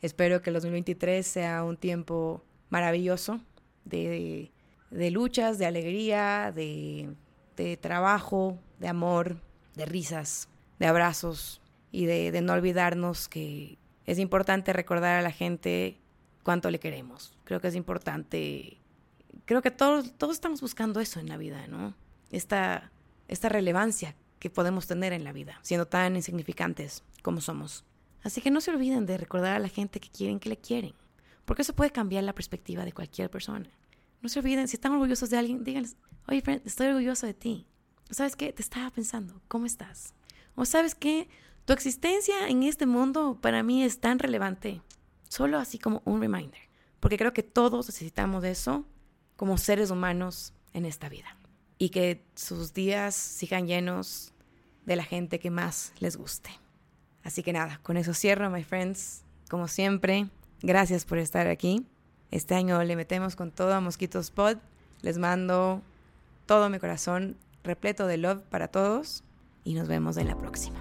Espero que el 2023 sea un tiempo maravilloso de, de luchas, de alegría, de, de, trabajo, de amor, de risas, de abrazos y de, de no olvidarnos que es importante recordar a la gente cuánto le queremos. Creo que es importante, creo que todos, todos estamos buscando eso en la vida, ¿no? Esta, esta relevancia que podemos tener en la vida, siendo tan insignificantes como somos. Así que no se olviden de recordar a la gente que quieren que le quieren, porque eso puede cambiar la perspectiva de cualquier persona. No se olviden, si están orgullosos de alguien, díganles, oye, friend, estoy orgulloso de ti. ¿Sabes qué? Te estaba pensando, ¿cómo estás? O sabes qué? Tu existencia en este mundo para mí es tan relevante, solo así como un reminder, porque creo que todos necesitamos de eso como seres humanos en esta vida. Y que sus días sigan llenos de la gente que más les guste. Así que nada, con eso cierro, my friends. Como siempre, gracias por estar aquí. Este año le metemos con todo a Mosquitos Pod. Les mando todo mi corazón repleto de love para todos y nos vemos en la próxima.